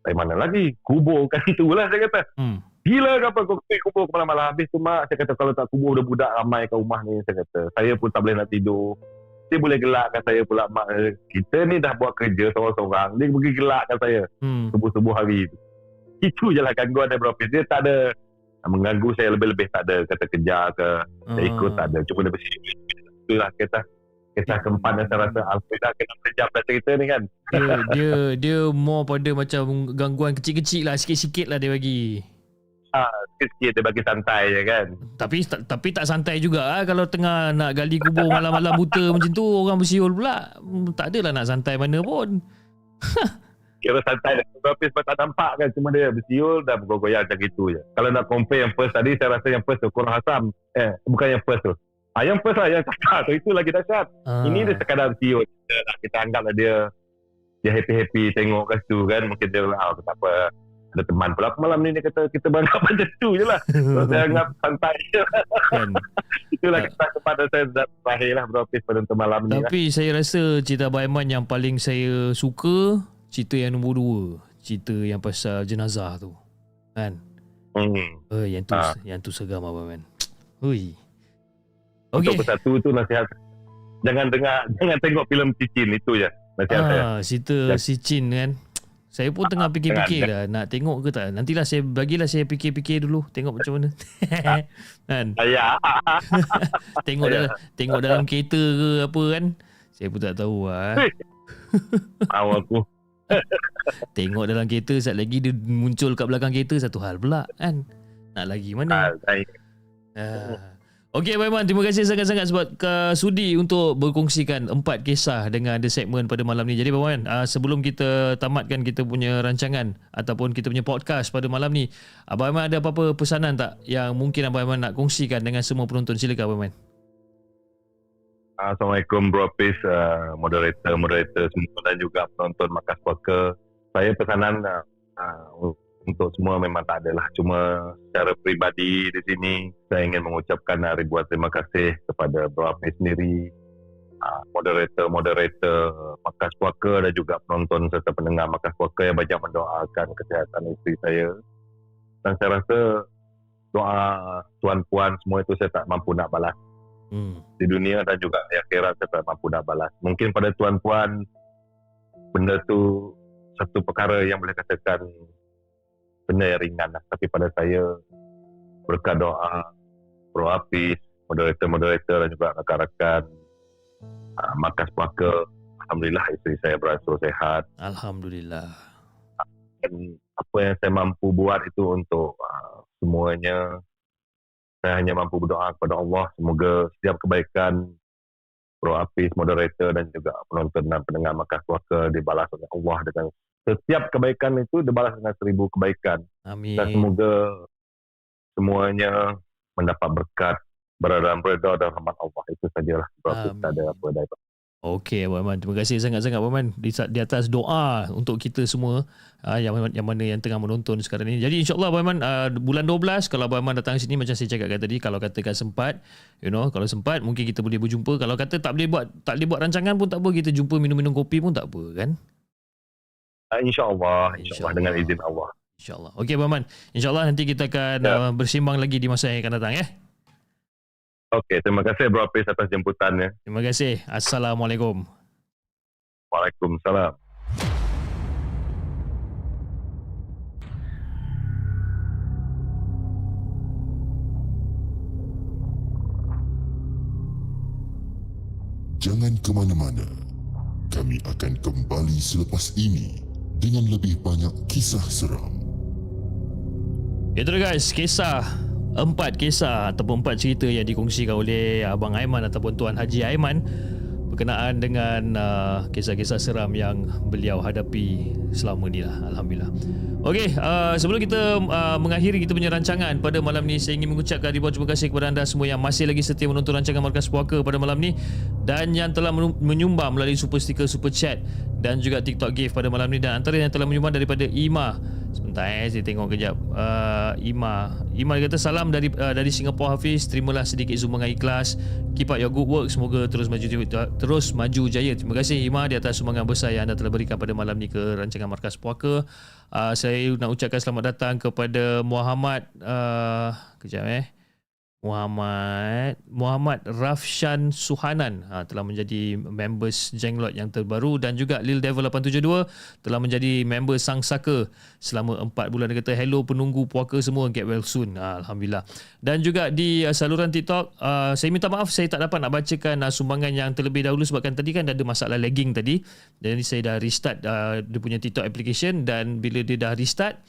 Dari mana lagi? Kubur kan itulah saya kata. Hmm. Gila ke apa kau pergi kubur ke malam-malam habis tu mak saya kata kalau tak kubur budak-budak ramai kat rumah ni saya kata. Saya pun tak boleh nak tidur. Dia boleh gelakkan saya pula mak. Kita ni dah buat kerja seorang-seorang. Dia pergi gelakkan saya Hmm. subuh-subuh hari tu. Itu je lah gangguan dari Propis. Dia tak ada mengganggu saya lebih-lebih tak ada kata kejar ke saya ikut Ah. tak ada cuma dia bersih itulah kita kisah keempat yang saya rasa Alfredah kena sejam dah cerita ni kan Dia, dia dia more pada macam gangguan kecil-kecil lah sikit-sikit lah dia bagi. Sikit-sikit dia bagi santai je kan Tapi ta- tapi tak santai juga ah kalau tengah nak gali kubur malam-malam buta macam tu orang bersiul pula. Hmm, Tak adalah nak santai mana pun. kira santai tapi sebab tak nampak kan cuma dia bersiul dan bergoyang macam itu je kalau nak compare yang first tadi saya rasa yang first tu kurang asam eh bukan yang first tu ah, yang first lah yang cakap tu itu lagi dahsyat Ah. Ini dia sekadar siul kita, lah. kita anggap lah dia dia happy-happy tengok kat situ kan mungkin dia ah, tak apa ada teman pula Aku malam ni dia kata kita beranggap macam tu je lah so, saya anggap santai je kan. itulah Tak. kisah kepada saya terakhir lah beropis pada untuk malam ni lah. Tapi saya rasa cerita Abang Aiman yang paling saya suka cerita yang nombor dua. Cerita yang pasal jenazah tu. Kan? hmm. Eh, yang tu Ah. yang tu seram Abang Aiman. Hui. untuk Okey. bersatu tu nasihat jangan dengar jangan tengok filem Cicin itu je nasihat saya Ah, cerita Ya. si Chin kan. Saya pun tengah fikir-fikir lah nak tengok ke tak. Nantilah saya bagilah saya fikir-fikir dulu tengok macam mana. kan? ya Tengok Ya. dalam tengok dalam kereta ke apa kan. Saya pun tak tahu lah. Hei. awak aku Tengok dalam kereta Saat lagi dia muncul kat belakang kereta Satu hal pula kan Nak lagi mana ah, saya ah. Okey Abang Iman Terima kasih sangat-sangat Sebab uh, sudi untuk berkongsikan Empat kisah dengan The Segment pada malam ni. Jadi Iman uh, Sebelum kita tamatkan kita punya rancangan Ataupun kita punya podcast pada malam ni Abang Iman ada apa-apa pesanan tak Yang mungkin Abang Iman nak kongsikan Dengan semua penonton? Silakan Abang Iman Assalamualaikum Bro Pis, uh, moderator, moderator semua dan juga penonton Makas Poker. Saya pesanan uh, uh, untuk semua memang tak adalah. Cuma secara peribadi di sini saya ingin mengucapkan uh, ribuan terima kasih kepada Bro Pis sendiri uh, moderator-moderator Markas Puaka dan juga penonton serta pendengar Markas Puaka yang banyak mendoakan kesihatan isteri saya. Dan saya rasa doa tuan-puan semua itu saya tak mampu nak balas Hmm. di dunia dan juga di akhirat saya tak mampu nak balas. Mungkin pada tuan-puan benda tu satu perkara yang boleh katakan benda yang ringan lah. Tapi pada saya berkat doa Pro Hafiz, moderator-moderator dan juga rakan-rakan uh, Markas Puaka Alhamdulillah isteri saya beransur sehat Alhamdulillah. dan apa yang saya mampu buat itu untuk uh, semuanya saya hanya mampu berdoa kepada Allah semoga setiap kebaikan Pro Hafiz, moderator dan juga penonton dan pendengar Markas Puaka dibalas oleh Allah dengan setiap kebaikan itu dibalas dengan seribu kebaikan. Amin. dan semoga semuanya mendapat berkat berada dalam redha dan rahmat Allah. Itu sajalah berapa tak ada apa daripada Okey Abang Aiman. Terima kasih sangat-sangat Abang Aiman di, di atas doa untuk kita semua uh, yang yang mana yang tengah menonton sekarang ini. Jadi insyaAllah Abang Aiman uh, bulan 12 kalau Abang Aiman datang sini macam saya cakapkan tadi kalau katakan sempat you know kalau sempat mungkin kita boleh berjumpa. Kalau kata tak boleh buat tak boleh buat rancangan pun tak apa kita jumpa minum-minum kopi pun tak apa kan uh, insyaAllah insyaAllah dengan InsyaAllah. izin Allah insyaallah okey Abang Aiman insyaallah nanti kita akan Ya. uh, bersimbang lagi di masa yang akan datang ya Okey, terima kasih Bro Hafiz atas jemputannya. terima kasih assalamualaikum Waalaikumsalam. Jangan ke mana-mana. Kami akan kembali selepas ini dengan lebih banyak kisah seram. Itu dia guys, kisah empat kisah ataupun empat cerita yang dikongsikan oleh Abang Aiman ataupun Tuan Haji Aiman berkenaan dengan uh, kisah-kisah seram yang beliau hadapi selama ni lah. Alhamdulillah. Okey, uh, sebelum kita uh, mengakhiri kita punya rancangan pada malam ni saya ingin mengucapkan ribuan terima kasih kepada anda semua yang masih lagi setia menonton rancangan Markas Puaka pada malam ni dan yang telah menyumbang melalui super sticker super chat dan juga TikTok gift pada malam ni dan antara yang telah menyumbang daripada Ima Sebentar eh saya tengok kejap. Uh, Ima. Ima kata salam dari uh, dari Singapore Hafiz. Terimalah sedikit sumbangan ikhlas. Keep up your good work. Semoga terus maju terus maju jaya. Terima kasih Ima di atas sumbangan besar yang anda telah berikan pada malam ni ke rancangan Markas Puaka. Uh, saya nak ucapkan selamat datang kepada Muhammad uh, kejap eh. Muhammad Muhammad Rafshan Suhanan ha, telah menjadi members Jenglot yang terbaru dan juga Lil Devil 872 telah menjadi member Sang Saka selama 4 bulan. Dia kata hello penunggu puaka semua get well soon. Ha, Alhamdulillah. Dan juga di uh, saluran TikTok uh, saya minta maaf saya tak dapat nak bacakan uh, sumbangan yang terlebih dahulu sebabkan tadi kan ada masalah lagging tadi. Jadi saya dah restart uh, dia punya TikTok application dan bila dia dah restart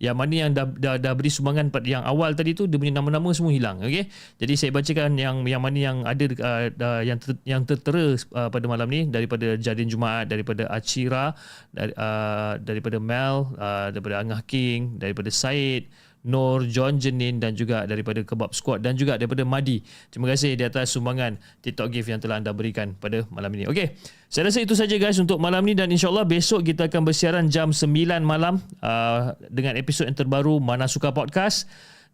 yang mana yang dah, dah, dah beri sumbangan yang awal tadi tu dia punya nama-nama semua hilang okey? Jadi saya bacakan yang yang mana yang ada uh, uh, yang ter, yang tertera uh, pada malam ni daripada Jadin Jumaat daripada Acira dari, uh, daripada Mel uh, daripada Angah King daripada Said Nur, John Jenin dan juga daripada Kebab Squad dan juga daripada Madi. Terima kasih di atas sumbangan TikTok gift yang telah anda berikan pada malam ini. Okey, saya rasa itu saja guys untuk malam ni dan insyaAllah besok kita akan bersiaran jam 9 malam uh, dengan episod yang terbaru Mana Suka Podcast.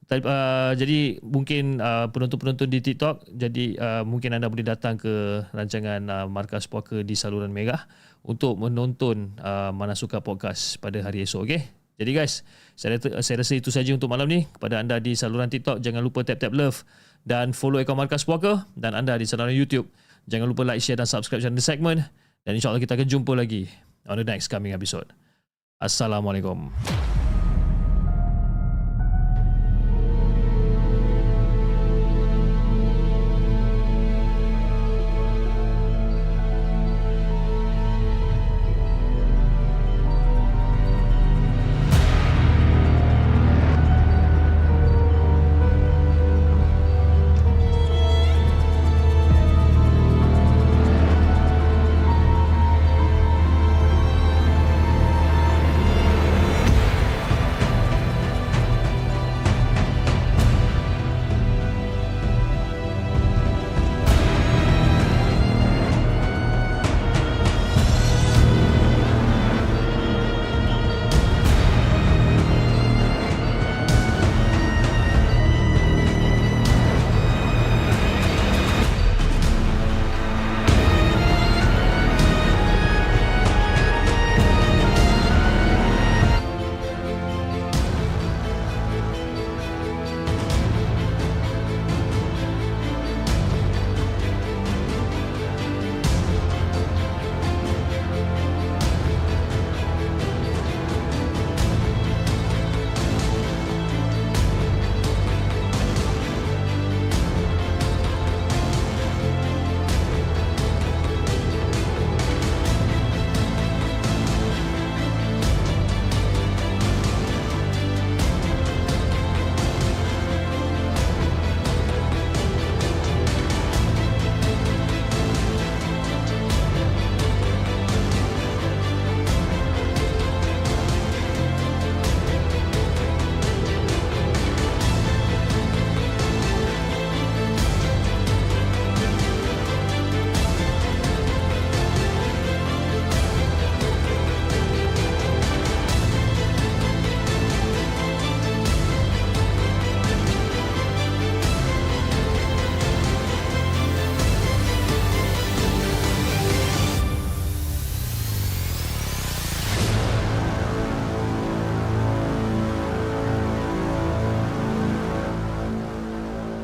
Uh, jadi mungkin uh, penonton-penonton di TikTok jadi uh, mungkin anda boleh datang ke rancangan uh, Markas Puaka di saluran Merah untuk menonton uh, Mana Suka Podcast pada hari esok okey. Jadi guys, saya rasa, saya rasa itu saja untuk malam ni. Kepada anda di saluran TikTok, jangan lupa tap-tap love dan follow akaun Markas Puaka dan anda di saluran YouTube. Jangan lupa like, share dan subscribe channel The Segment dan insyaAllah kita akan jumpa lagi on the next coming episode. Assalamualaikum.